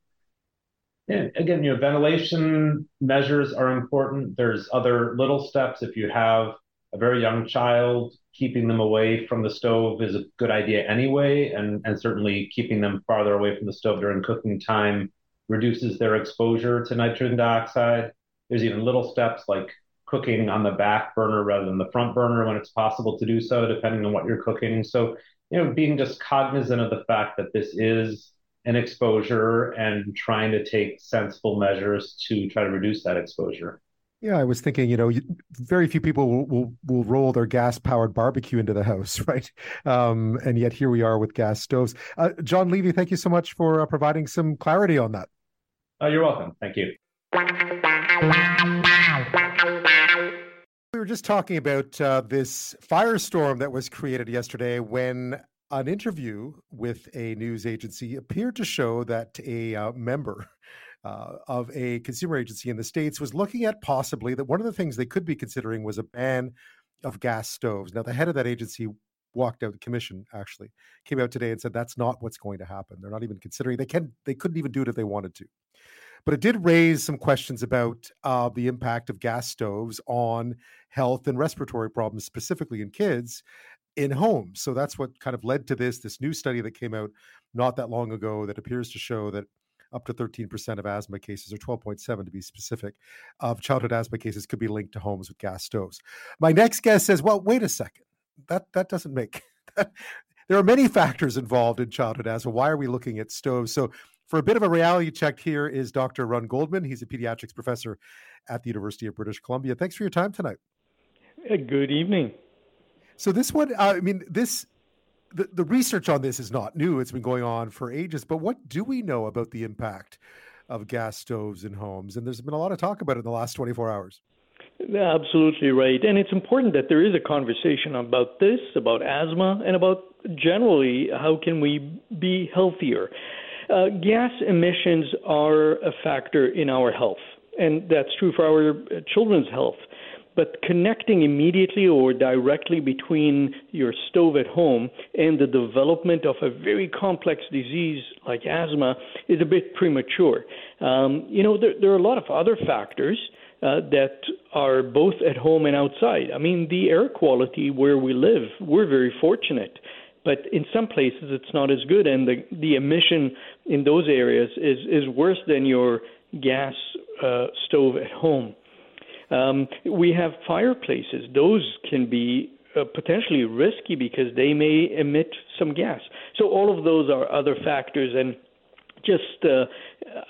F: Yeah, again, you know, ventilation measures are important. There's other little steps. If you have a very young child, keeping them away from the stove is a good idea anyway, and and certainly keeping them farther away from the stove during cooking time reduces their exposure to nitrogen dioxide. There's even little steps like cooking on the back burner rather than the front burner when it's possible to do so, depending on what you're cooking. So, you know, being just cognizant of the fact that this is an exposure and trying to take sensible measures to try to reduce that exposure.
A: Yeah, I was thinking, you know, very few people will will, will roll their gas powered barbecue into the house, right? Um, and yet here we are with gas stoves. Uh, John Levy, thank you so much for uh, providing some clarity on that.
F: Oh, you're welcome. Thank you.
A: We were just talking about uh, this firestorm that was created yesterday when an interview with a news agency appeared to show that a uh, member uh, of a consumer agency in the states was looking at possibly that one of the things they could be considering was a ban of gas stoves. Now, the head of that agency walked out. The commission actually came out today and said that's not what's going to happen. They're not even considering. They can. They couldn't even do it if they wanted to. But it did raise some questions about uh, the impact of gas stoves on health and respiratory problems, specifically in kids in homes. So that's what kind of led to this this new study that came out not that long ago that appears to show that up to 13% of asthma cases, or 12.7 to be specific, of childhood asthma cases could be linked to homes with gas stoves. My next guest says, well, wait a second. That that doesn't make there are many factors involved in childhood asthma. Why are we looking at stoves? So for a bit of a reality check here is Dr. Ran Goldman. He's a pediatrics professor at the University of British Columbia. Thanks for your time tonight.
G: Good evening.
A: So this one, uh, I mean, this the, the research on this is not new. It's been going on for ages. But what do we know about the impact of gas stoves in homes? And there's been a lot of talk about it in the last 24 hours.
G: Absolutely right. And it's important that there is a conversation about this, about asthma, and about generally how can we be healthier. Uh, gas emissions are a factor in our health, and that's true for our children's health. But connecting immediately or directly between your stove at home and the development of a very complex disease like asthma is a bit premature. Um, you know, there, there, are a lot of other factors uh, that are both at home and outside. I mean, the air quality where we live, we're very fortunate. But in some places, it's not as good, and the, the emission in those areas is, is worse than your gas uh, stove at home. Um, we have fireplaces; those can be uh, potentially risky because they may emit some gas. So all of those are other factors, and just uh,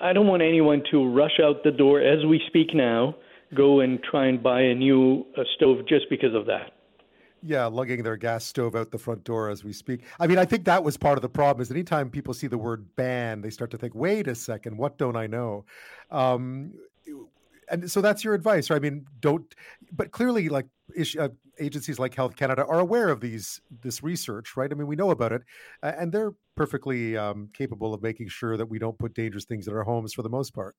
G: I don't want anyone to rush out the door as we speak now, go and try and buy a new uh, stove just because of that.
A: Yeah, lugging their gas stove out the front door as we speak. I mean, I think that was part of the problem. Is anytime people see the word ban, they start to think, "Wait a second, what don't I know?" Um, and so that's your advice, right? I mean, don't. But clearly, like uh, agencies like Health Canada are aware of these this research, right? I mean, we know about it, and they're perfectly um, capable of making sure that we don't put dangerous things in our homes for the most part.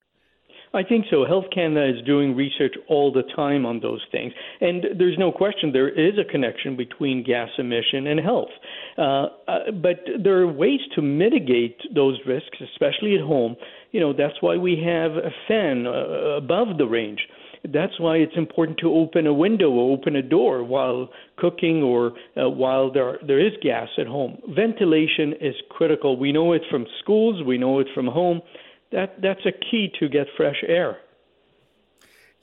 G: I think so. Health Canada is doing research all the time on those things. And there's no question there is a connection between gas emission and health. Uh, uh, but there are ways to mitigate those risks, especially at home. You know, that's why we have a fan uh, above the range. That's why it's important to open a window or open a door while cooking or uh, while there there is gas at home. Ventilation is critical. We know it from schools, we know it from home that that's a key to get fresh air.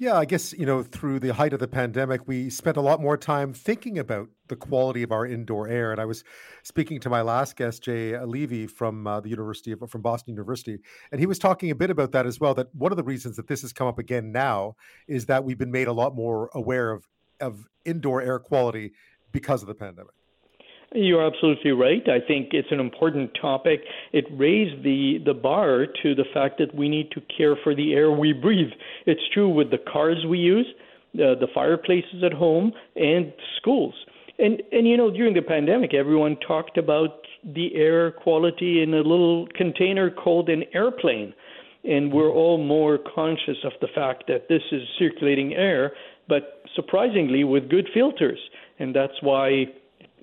A: Yeah, I guess, you know, through the height of the pandemic, we spent a lot more time thinking about the quality of our indoor air. And I was speaking to my last guest, Jay Levy from uh, the University of, from Boston University, and he was talking a bit about that as well. That one of the reasons that this has come up again now is that we've been made a lot more aware of of indoor air quality because of the pandemic.
G: You're absolutely right. I think it's an important topic. It raised the, the bar to the fact that we need to care for the air we breathe. It's true with the cars we use, uh, the fireplaces at home, and schools. And, and you know, during the pandemic, everyone talked about the air quality in a little container called an airplane. And we're all more conscious of the fact that this is circulating air, but surprisingly with good filters. And that's why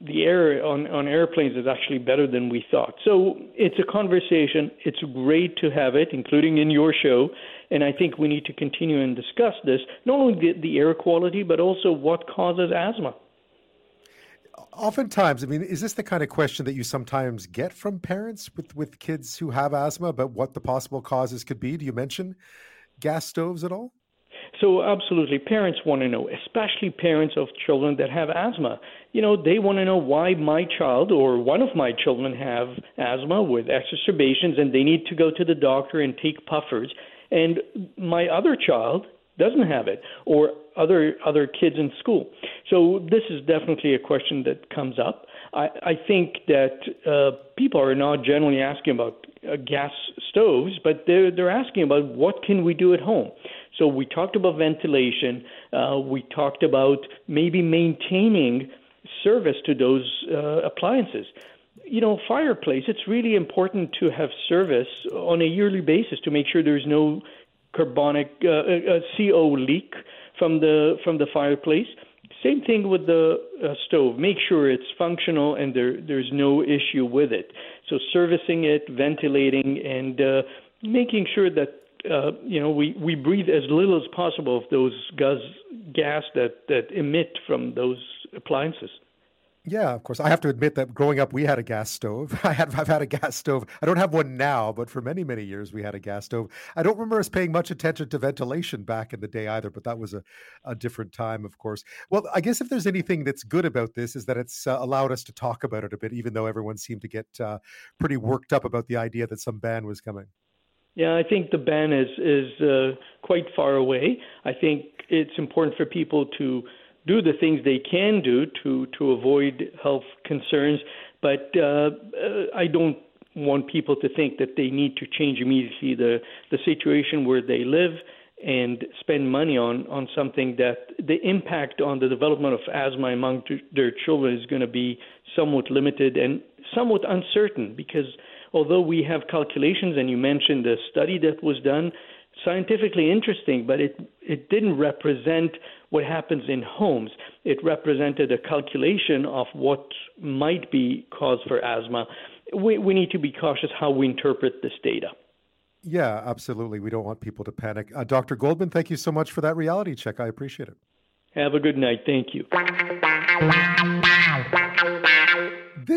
G: the air on, on airplanes is actually better than we thought. So it's a conversation. It's great to have it, including in your show. And I think we need to continue and discuss this, not only the, the air quality, but also what causes asthma.
A: Oftentimes, I mean, is this the kind of question that you sometimes get from parents with, with kids who have asthma about what the possible causes could be? Do you mention gas stoves at all?
G: So, absolutely, parents want to know, especially parents of children that have asthma. You know, they want to know why my child or one of my children have asthma with exacerbations and they need to go to the doctor and take puffers. And my other child doesn't have it, or other other kids in school. So this is definitely a question that comes up. I, I think that uh, people are not generally asking about uh, gas stoves, but they're they're asking about what can we do at home. So we talked about ventilation. Uh, we talked about maybe maintaining service to those uh, appliances. You know, fireplace, it's really important to have service on a yearly basis to make sure there's no carbonic uh, uh, CO leak from the from the fireplace. Same thing with the uh, stove. Make sure it's functional and there there's no issue with it. So servicing it, ventilating, and uh, making sure that uh, you know, we, we breathe as little as possible of those gas, gas that, that emit from those appliances.
A: Yeah, of course. I have to admit that growing up, we had a gas stove. I had, I've had a gas stove. I don't have one now, but for many, many years, we had a gas stove. I don't remember us paying much attention to ventilation back in the day either, but that was a, a different time, of course. Well, I guess if there's anything that's good about this, is that it's uh, allowed us to talk about it a bit, even though everyone seemed to get uh, pretty worked up about the idea that some ban was coming.
G: Yeah, I think the ban is is uh, quite far away. I think it's important for people to do the things they can do to to avoid health concerns, but uh, uh, I don't want people to think that they need to change immediately the the situation where they live and spend money on on something that the impact on the development of asthma among their children is going to be somewhat limited and somewhat uncertain because although we have calculations, and you mentioned the study that was done, scientifically interesting, but it, it didn't represent what happens in homes. It represented a calculation of what might be cause for asthma. We, we need to be cautious how we interpret this data.
A: Yeah, absolutely. We don't want people to panic. Uh, Dr. Goldman, thank you so much for that reality check. I appreciate it.
G: Have a good night. Thank you.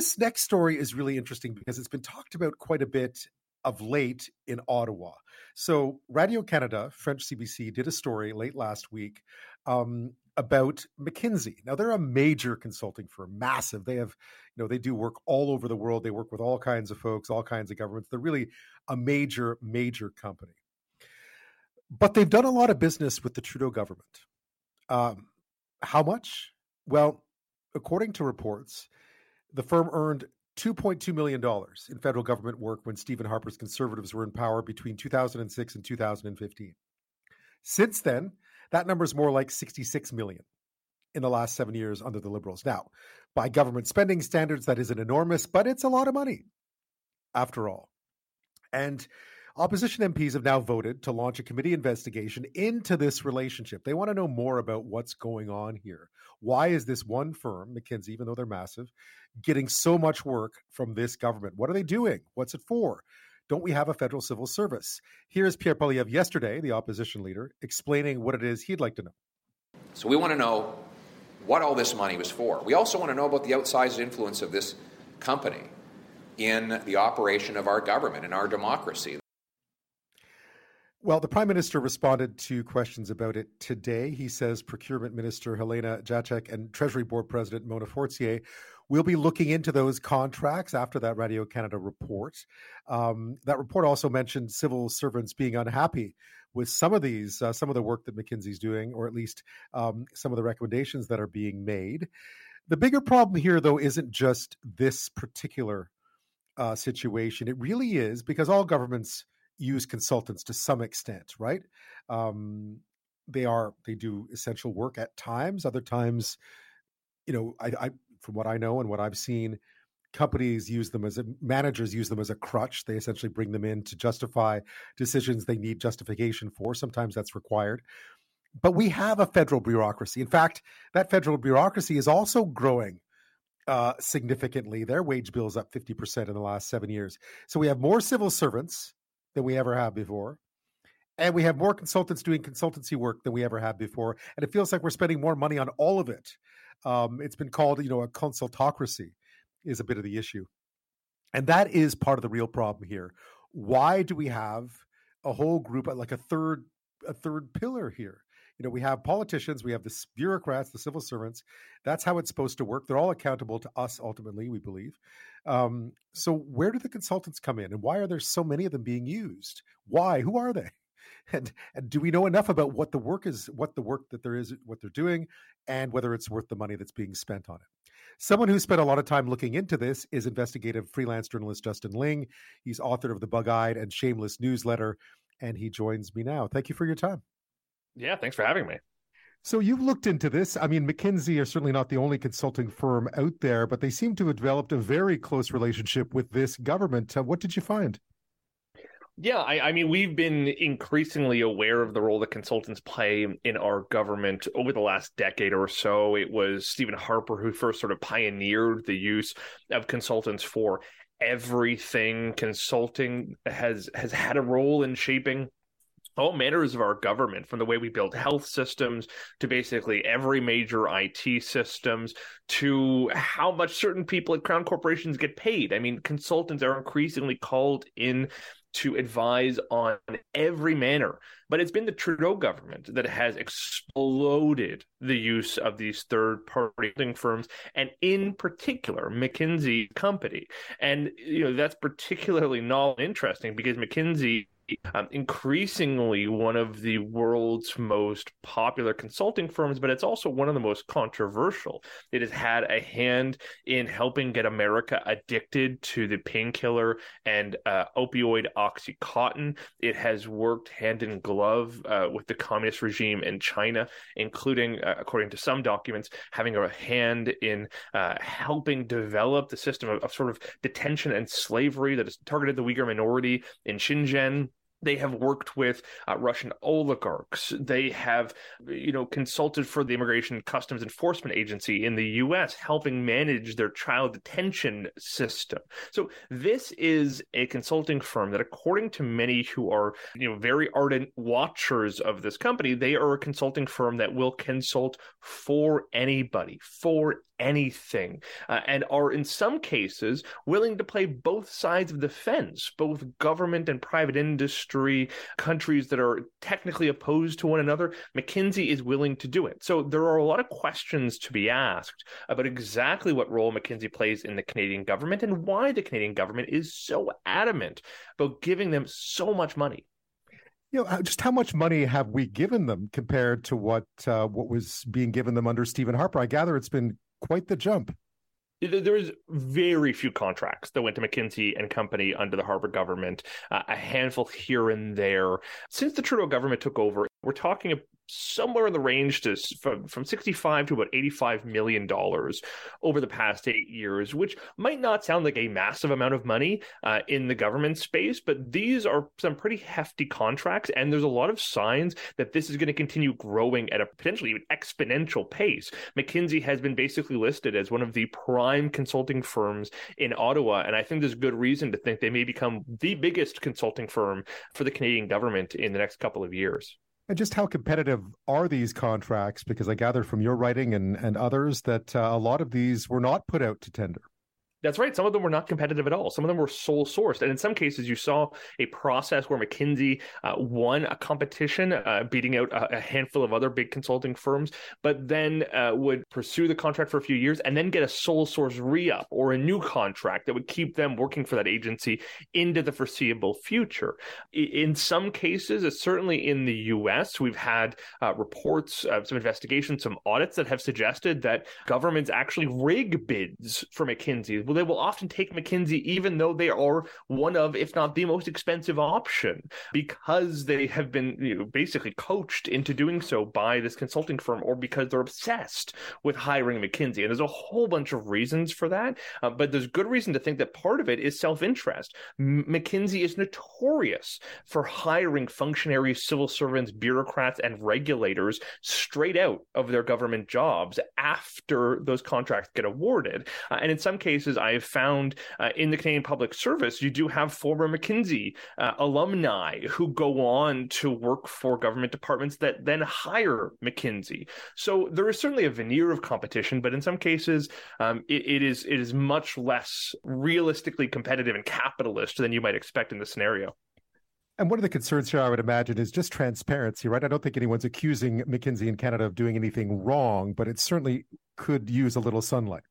A: This next story is really interesting because it's been talked about quite a bit of late in Ottawa. So, Radio Canada, French CBC, did a story late last week um, about McKinsey. Now, they're a major consulting firm, massive. They have, you know, they do work all over the world. They work with all kinds of folks, all kinds of governments. They're really a major, major company. But they've done a lot of business with the Trudeau government. Um, how much? Well, according to reports, the firm earned $2.2 million in federal government work when Stephen Harper's conservatives were in power between 2006 and 2015. Since then, that number is more like 66 million in the last seven years under the Liberals. Now, by government spending standards, that isn't enormous, but it's a lot of money after all. And Opposition MPs have now voted to launch a committee investigation into this relationship. They want to know more about what's going on here. Why is this one firm, McKinsey, even though they're massive, getting so much work from this government? What are they doing? What's it for? Don't we have a federal civil service? Here's Pierre Poilievre yesterday, the opposition leader, explaining what it is he'd like to know.
H: So we want to know what all this money was for. We also want to know about the outsized influence of this company in the operation of our government and our democracy.
A: Well, the Prime Minister responded to questions about it today. He says Procurement Minister Helena Jaczek and Treasury Board President Mona Fortier will be looking into those contracts after that Radio Canada report. Um, that report also mentioned civil servants being unhappy with some of these, uh, some of the work that McKinsey's doing, or at least um, some of the recommendations that are being made. The bigger problem here, though, isn't just this particular uh, situation. It really is because all governments use consultants to some extent, right? Um, they are they do essential work at times. Other times, you know, I, I from what I know and what I've seen, companies use them as a, managers use them as a crutch. They essentially bring them in to justify decisions they need justification for. Sometimes that's required. But we have a federal bureaucracy. In fact, that federal bureaucracy is also growing uh, significantly. Their wage bill is up 50% in the last seven years. So we have more civil servants than we ever have before. And we have more consultants doing consultancy work than we ever have before. And it feels like we're spending more money on all of it. Um, it's been called, you know, a consultocracy is a bit of the issue. And that is part of the real problem here. Why do we have a whole group like a third a third pillar here? You know, we have politicians, we have the bureaucrats, the civil servants. That's how it's supposed to work. They're all accountable to us ultimately, we believe. Um, so where do the consultants come in, and why are there so many of them being used? Why? Who are they? And, and do we know enough about what the work is, what the work that there is, what they're doing, and whether it's worth the money that's being spent on it? Someone who spent a lot of time looking into this is investigative freelance journalist Justin Ling. He's author of the Bugeyed and Shameless newsletter, and he joins me now. Thank you for your time.
I: Yeah, thanks for having me.
A: So you've looked into this. I mean, McKinsey are certainly not the only consulting firm out there, but they seem to have developed a very close relationship with this government. Uh, what did you find?
I: Yeah, I, I, mean, we've been increasingly aware of the role that consultants play in our government over the last decade or so. It was Stephen Harper who first sort of pioneered the use of consultants for everything. Consulting has has had a role in shaping all manners of our government, from the way we build health systems to basically every major IT systems to how much certain people at crown corporations get paid. I mean, consultants are increasingly called in to advise on every manner. But it's been the Trudeau government that has exploded the use of these third party firms, and in particular, McKinsey Company. And, you know, that's particularly not interesting because McKinsey um, increasingly one of the world's most popular consulting firms, but it's also one of the most controversial. It has had a hand in helping get America addicted to the painkiller and uh, opioid Oxycontin. It has worked hand in glove uh, with the communist regime in China, including, uh, according to some documents, having a hand in uh, helping develop the system of, of sort of detention and slavery that has targeted the Uyghur minority in Xinjiang they have worked with uh, Russian oligarchs. They have, you know, consulted for the Immigration Customs Enforcement Agency in the U.S., helping manage their child detention system. So this is a consulting firm that, according to many who are, you know, very ardent watchers of this company, they are a consulting firm that will consult for anybody, for anything uh, and are in some cases willing to play both sides of the fence, both government and private industry, countries that are technically opposed to one another. McKinsey is willing to do it. So there are a lot of questions to be asked about exactly what role McKinsey plays in the Canadian government and why the Canadian government is so adamant about giving them so much money
A: you know just how much money have we given them compared to what uh, what was being given them under Stephen Harper? I gather it's been quite the jump.
I: There's very few contracts that went to McKinsey and Company under the Harper government, uh, a handful here and there. Since the Trudeau government took over, We're talking somewhere in the range to from, from 65 to about 85 million dollars over the past eight years which might not sound like a massive amount of money uh, in the government space but these are some pretty hefty contracts and there's a lot of signs that this is going to continue growing at a potentially even exponential pace. Mckinsey has been basically listed as one of the prime consulting firms in ottawa and i think there's good reason to think they may become the biggest consulting firm for the canadian government in the next couple of years
A: and just how competitive are these contracts? Because I gather from your writing and, and others that uh, a lot of these were not put out to tender.
I: That's right. Some of them were not competitive at all. Some of them were sole sourced. And in some cases, you saw a process where McKinsey uh, won a competition, uh, beating out a, a, handful of other big consulting firms, but then uh, would pursue the contract for a few years and then get a sole source re up or a new contract that would keep them working for that agency into the foreseeable future. In some cases, certainly in the US, we've had uh, reports, of some investigations, some audits that have suggested that governments actually rig bids for McKinsey well, they will often take McKinsey, even though they are one of, if not the most expensive option, because they have been you know, basically coached into doing so by this consulting firm or because they're obsessed with hiring McKinsey. And there's a whole bunch of reasons for that. Uh, but there's good reason to think that part of it is self interest. M- McKinsey is notorious for hiring functionaries, civil servants, bureaucrats, and regulators straight out of their government jobs after those contracts get awarded. Uh, and in some cases, I have found uh, in the Canadian Public Service, you do have former McKinsey uh, alumni who go on to work for government departments that then hire McKinsey. So there is certainly a veneer of competition, but in some cases, um, it, it is it is much less realistically competitive and capitalist than you might expect in the scenario.
A: And one of the concerns here, I would imagine, is just transparency, right? I don't think anyone's accusing McKinsey in Canada of doing anything wrong, but it certainly could use a little sunlight.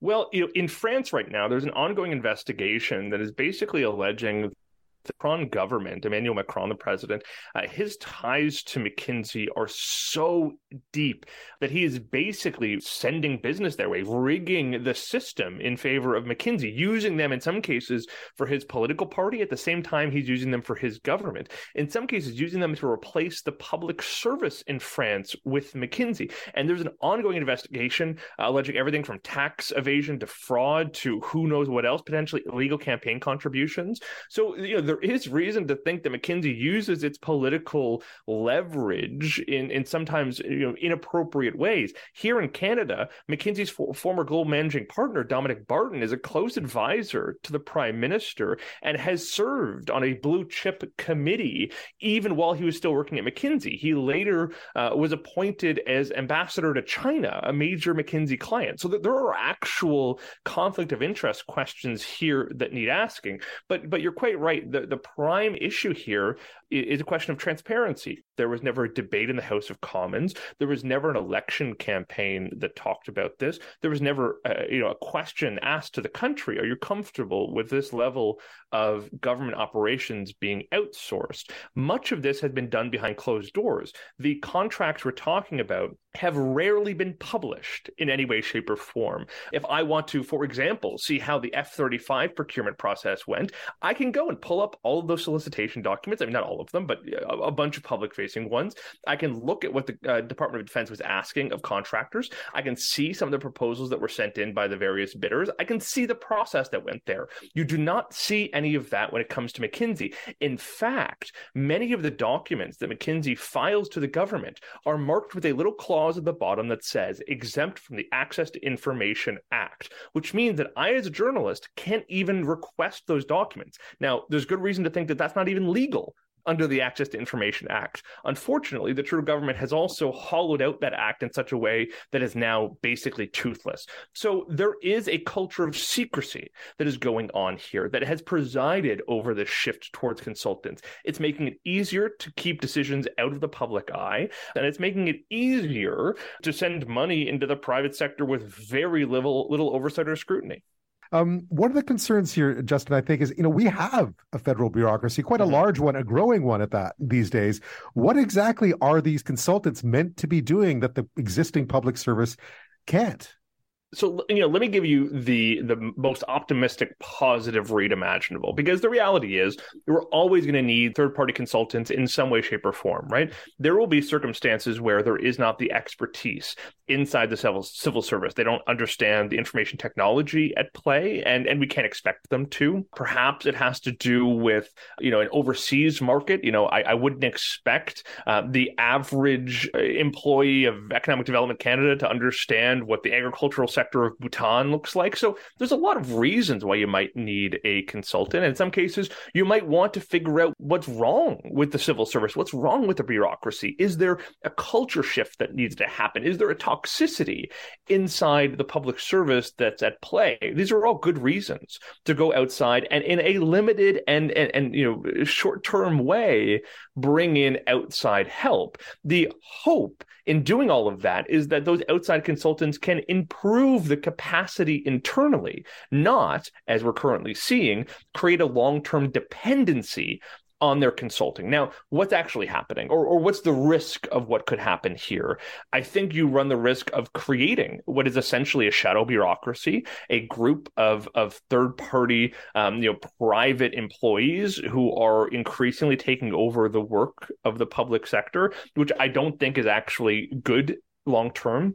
I: Well, you know, in France right now, there's an ongoing investigation that is basically alleging the Macron government, Emmanuel Macron, the president, uh, his ties to McKinsey are so deep that he is basically sending business their way, rigging the system in favor of McKinsey, using them in some cases for his political party. At the same time, he's using them for his government. In some cases, using them to replace the public service in France with McKinsey. And there's an ongoing investigation uh, alleging everything from tax evasion to fraud to who knows what else, potentially illegal campaign contributions. So, you know, there is reason to think that McKinsey uses its political leverage in, in sometimes you know inappropriate ways. Here in Canada, McKinsey's for, former global managing partner Dominic Barton is a close advisor to the Prime Minister and has served on a blue chip committee even while he was still working at McKinsey. He later uh, was appointed as ambassador to China, a major McKinsey client. So there are actual conflict of interest questions here that need asking. But but you're quite right. The, the prime issue here is a question of transparency. There was never a debate in the House of Commons. There was never an election campaign that talked about this. There was never, uh, you know, a question asked to the country: Are you comfortable with this level of government operations being outsourced? Much of this has been done behind closed doors. The contracts we're talking about have rarely been published in any way, shape, or form. If I want to, for example, see how the F 35 procurement process went, I can go and pull up all of those solicitation documents. I mean, not all of them, but a, bunch of public facing ones. I can look at what the uh, Department of Defense was asking of contractors. I can see some of the proposals that were sent in by the various bidders. I can see the process that went there. You do not see any of that when it comes to McKinsey. In fact, many of the documents that McKinsey files to the government are marked with a little clause at the bottom that says exempt from the Access to Information Act, which means that I, as a journalist, can't even request those documents. Now, there's good reason to think that that's not even legal under the Access to Information Act. Unfortunately, the Trudeau government has also hollowed out that act in such a way that is now basically toothless. So there is a culture of secrecy that is going on here that has presided over the shift towards consultants. It's making it easier to keep decisions out of the public eye, and it's making it easier to send money into the private sector with very little little oversight or scrutiny.
A: Um, one of the concerns here, Justin, I think, is you know we have a federal bureaucracy, quite a mm-hmm. large one, a growing one at that these days. What exactly are these consultants meant to be doing that the existing public service can't?
I: So you know let me give you the the most optimistic positive read imaginable because the reality is we're always going to need third party consultants in some way shape or form right? There will be circumstances where there is not the expertise inside the civil civil service. They don't understand the information technology at play and and we can't expect them to. Perhaps it has to do with you know an overseas market. You know i, I wouldn't expect uh, the average uh, employee of economic development canada to understand what the agricultural sector of Bhutan looks like. So there's a lot of reasons why you might need a consultant. And in some cases, you might want to figure out what's wrong with the civil service, what's wrong with the bureaucracy. Is there a culture shift that needs to happen? Is there a toxicity inside the public service that's at play? These are all good reasons to go outside and in a limited and and, and you know short term way bring in outside help. The hope in doing all of that is that those outside consultants can improve the capacity internally, not, as we're currently seeing, create a long term dependency on their consulting. Now, what's actually happening, or, or what's the risk of what could happen here? I think you run the risk of creating what is essentially a shadow bureaucracy, a group of of third party, um, you know, private employees who are increasingly taking over the work of the public sector, which I don't think is actually good long term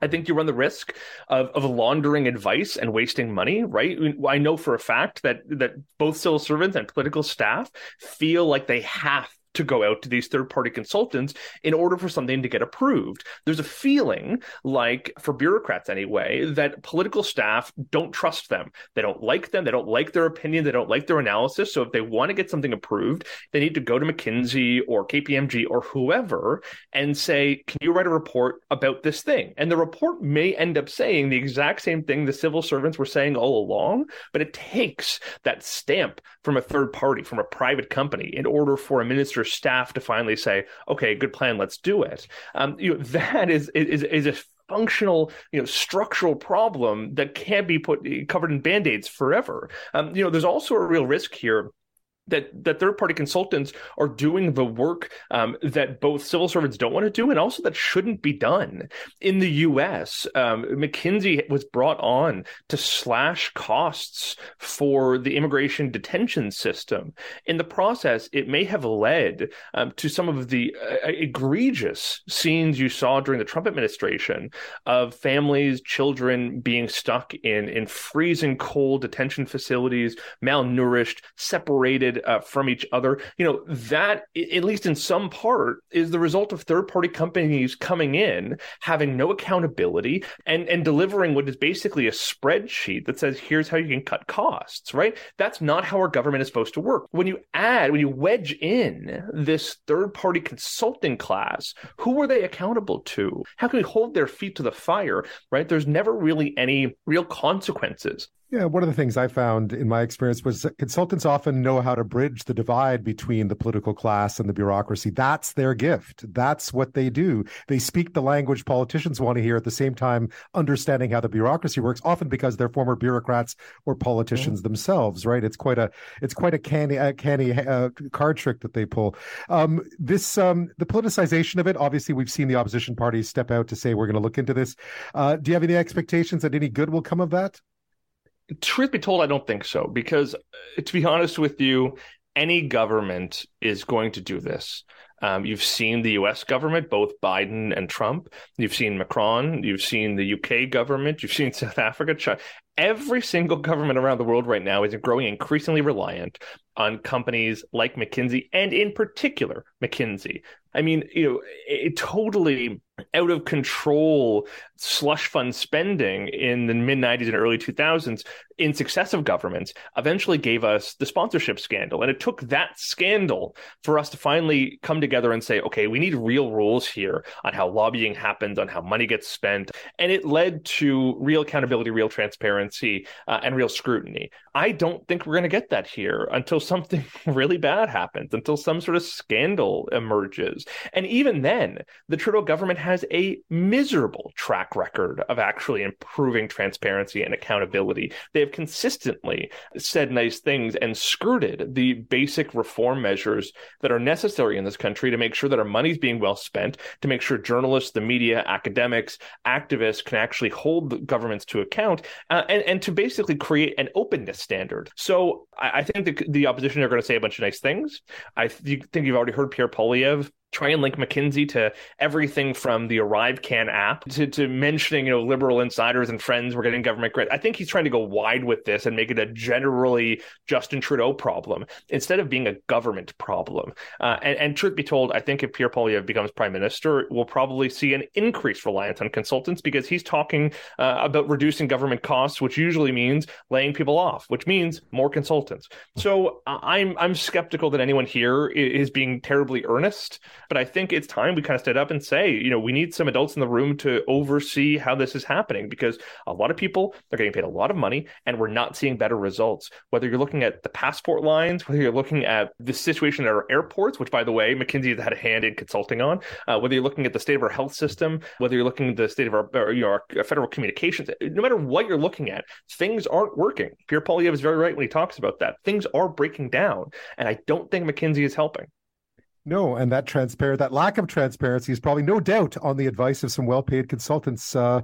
I: I think you run the risk of, of laundering advice and wasting money, right? I know for a fact that that both civil servants and political staff feel like they have to go out to these third party consultants in order for something to get approved. There's a feeling like, for bureaucrats anyway, that political staff don't trust them. They don't like them. They don't like their opinion. They don't like their analysis. So if they want to get something approved, they need to go to McKinsey or KPMG or whoever and say, Can you write a report about this thing? And the report may end up saying the exact same thing the civil servants were saying all along, but it takes that stamp from a third party, from a private company, in order for a minister staff to finally say, okay, good plan, let's do it. Um, you know, that is is is a functional, you know, structural problem that can't be put covered in band-aids forever. Um, you know, there's also a real risk here that that third party consultants are doing the work um, that both civil servants don't want to do and also that shouldn't be done in the U.S. Um, McKinsey was brought on to slash costs for the immigration detention system. In the process, it may have led um, to some of the uh, egregious scenes you saw during the Trump administration of families, children being stuck in in freezing cold detention facilities, malnourished, separated uh, from each other. You know, that, at least in some part, is the result of third party companies coming in, having no accountability, and, and delivering what is basically a spreadsheet that says, here's how you can cut costs, right? That's not how our government is supposed to work. When you add, when you wedge in this third party consulting class, who are they accountable to? How can we hold their feet to the fire, right? There's never really any real consequences
A: yeah, one of the things I found in my experience was that consultants often know how to bridge the divide between the political class and the bureaucracy. That's their gift. That's what they do. They speak the language politicians want to hear at the same time understanding how the bureaucracy works, often because they're former bureaucrats or politicians mm-hmm. themselves, right? It's quite a it's quite a canny a canny uh, card trick that they pull. Um, this um, the politicization of it, obviously we've seen the opposition parties step out to say we're going to look into this. Uh, do you have any expectations that any good will come of that?
I: Truth be told, I don't think so. Because uh, to be honest with you, any government is going to do this. Um, you've seen the US government, both Biden and Trump. You've seen Macron. You've seen the UK government. You've seen South Africa. China. Every single government around the world right now is growing increasingly reliant on companies like McKinsey and, in particular, McKinsey. I mean, you know, it totally out of control slush fund spending in the mid 90s and early 2000s in successive governments eventually gave us the sponsorship scandal. And it took that scandal for us to finally come together and say, okay, we need real rules here on how lobbying happens, on how money gets spent. And it led to real accountability, real transparency, uh, and real scrutiny. I don't think we're going to get that here until something really bad happens, until some sort of scandal emerges. And even then, the Trudeau government has a miserable track record of actually improving transparency and accountability. They have consistently said nice things and skirted the basic reform measures that are necessary in this country to make sure that our money is being well spent, to make sure journalists, the media, academics, activists can actually hold governments to account, uh, and, and to basically create an openness standard. So I, I think the, the opposition are going to say a bunch of nice things. I th- think you've already heard Pierre Poilievre try and link McKinsey to everything from the ArriveCan app to, to mentioning, you know, liberal insiders and friends were getting government grant. I think he's trying to go wide with this and make it a generally Justin Trudeau problem instead of being a government problem. Uh, and, and, truth be told, I think if Pierre Poilievre becomes prime minister, we'll probably see an increased reliance on consultants because he's talking uh, about reducing government costs, which usually means laying people off, which means more consultants. So uh, I'm I'm skeptical that anyone here is being terribly earnest. But I think it's time we kind of stood up and say, you know, we need some adults in the room to oversee how this is happening because a lot of people are getting paid a lot of money and we're not seeing better results. Whether you're looking at the passport lines, whether you're looking at the situation at our airports, which by the way, McKinsey has had a hand in consulting on, uh, whether you're looking at the state of our health system, whether you're looking at the state of our, you know, our federal communications, no matter what you're looking at, things aren't working. Pierre Poilievre is very right when he talks about that. Things are breaking down, and I don't think McKinsey is helping.
A: No, and that transparent that lack of transparency is probably no doubt on the advice of some well-paid consultants uh,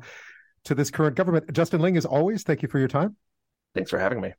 A: to this current government. Justin Ling, as always, thank you for your time.
I: Thanks for having me.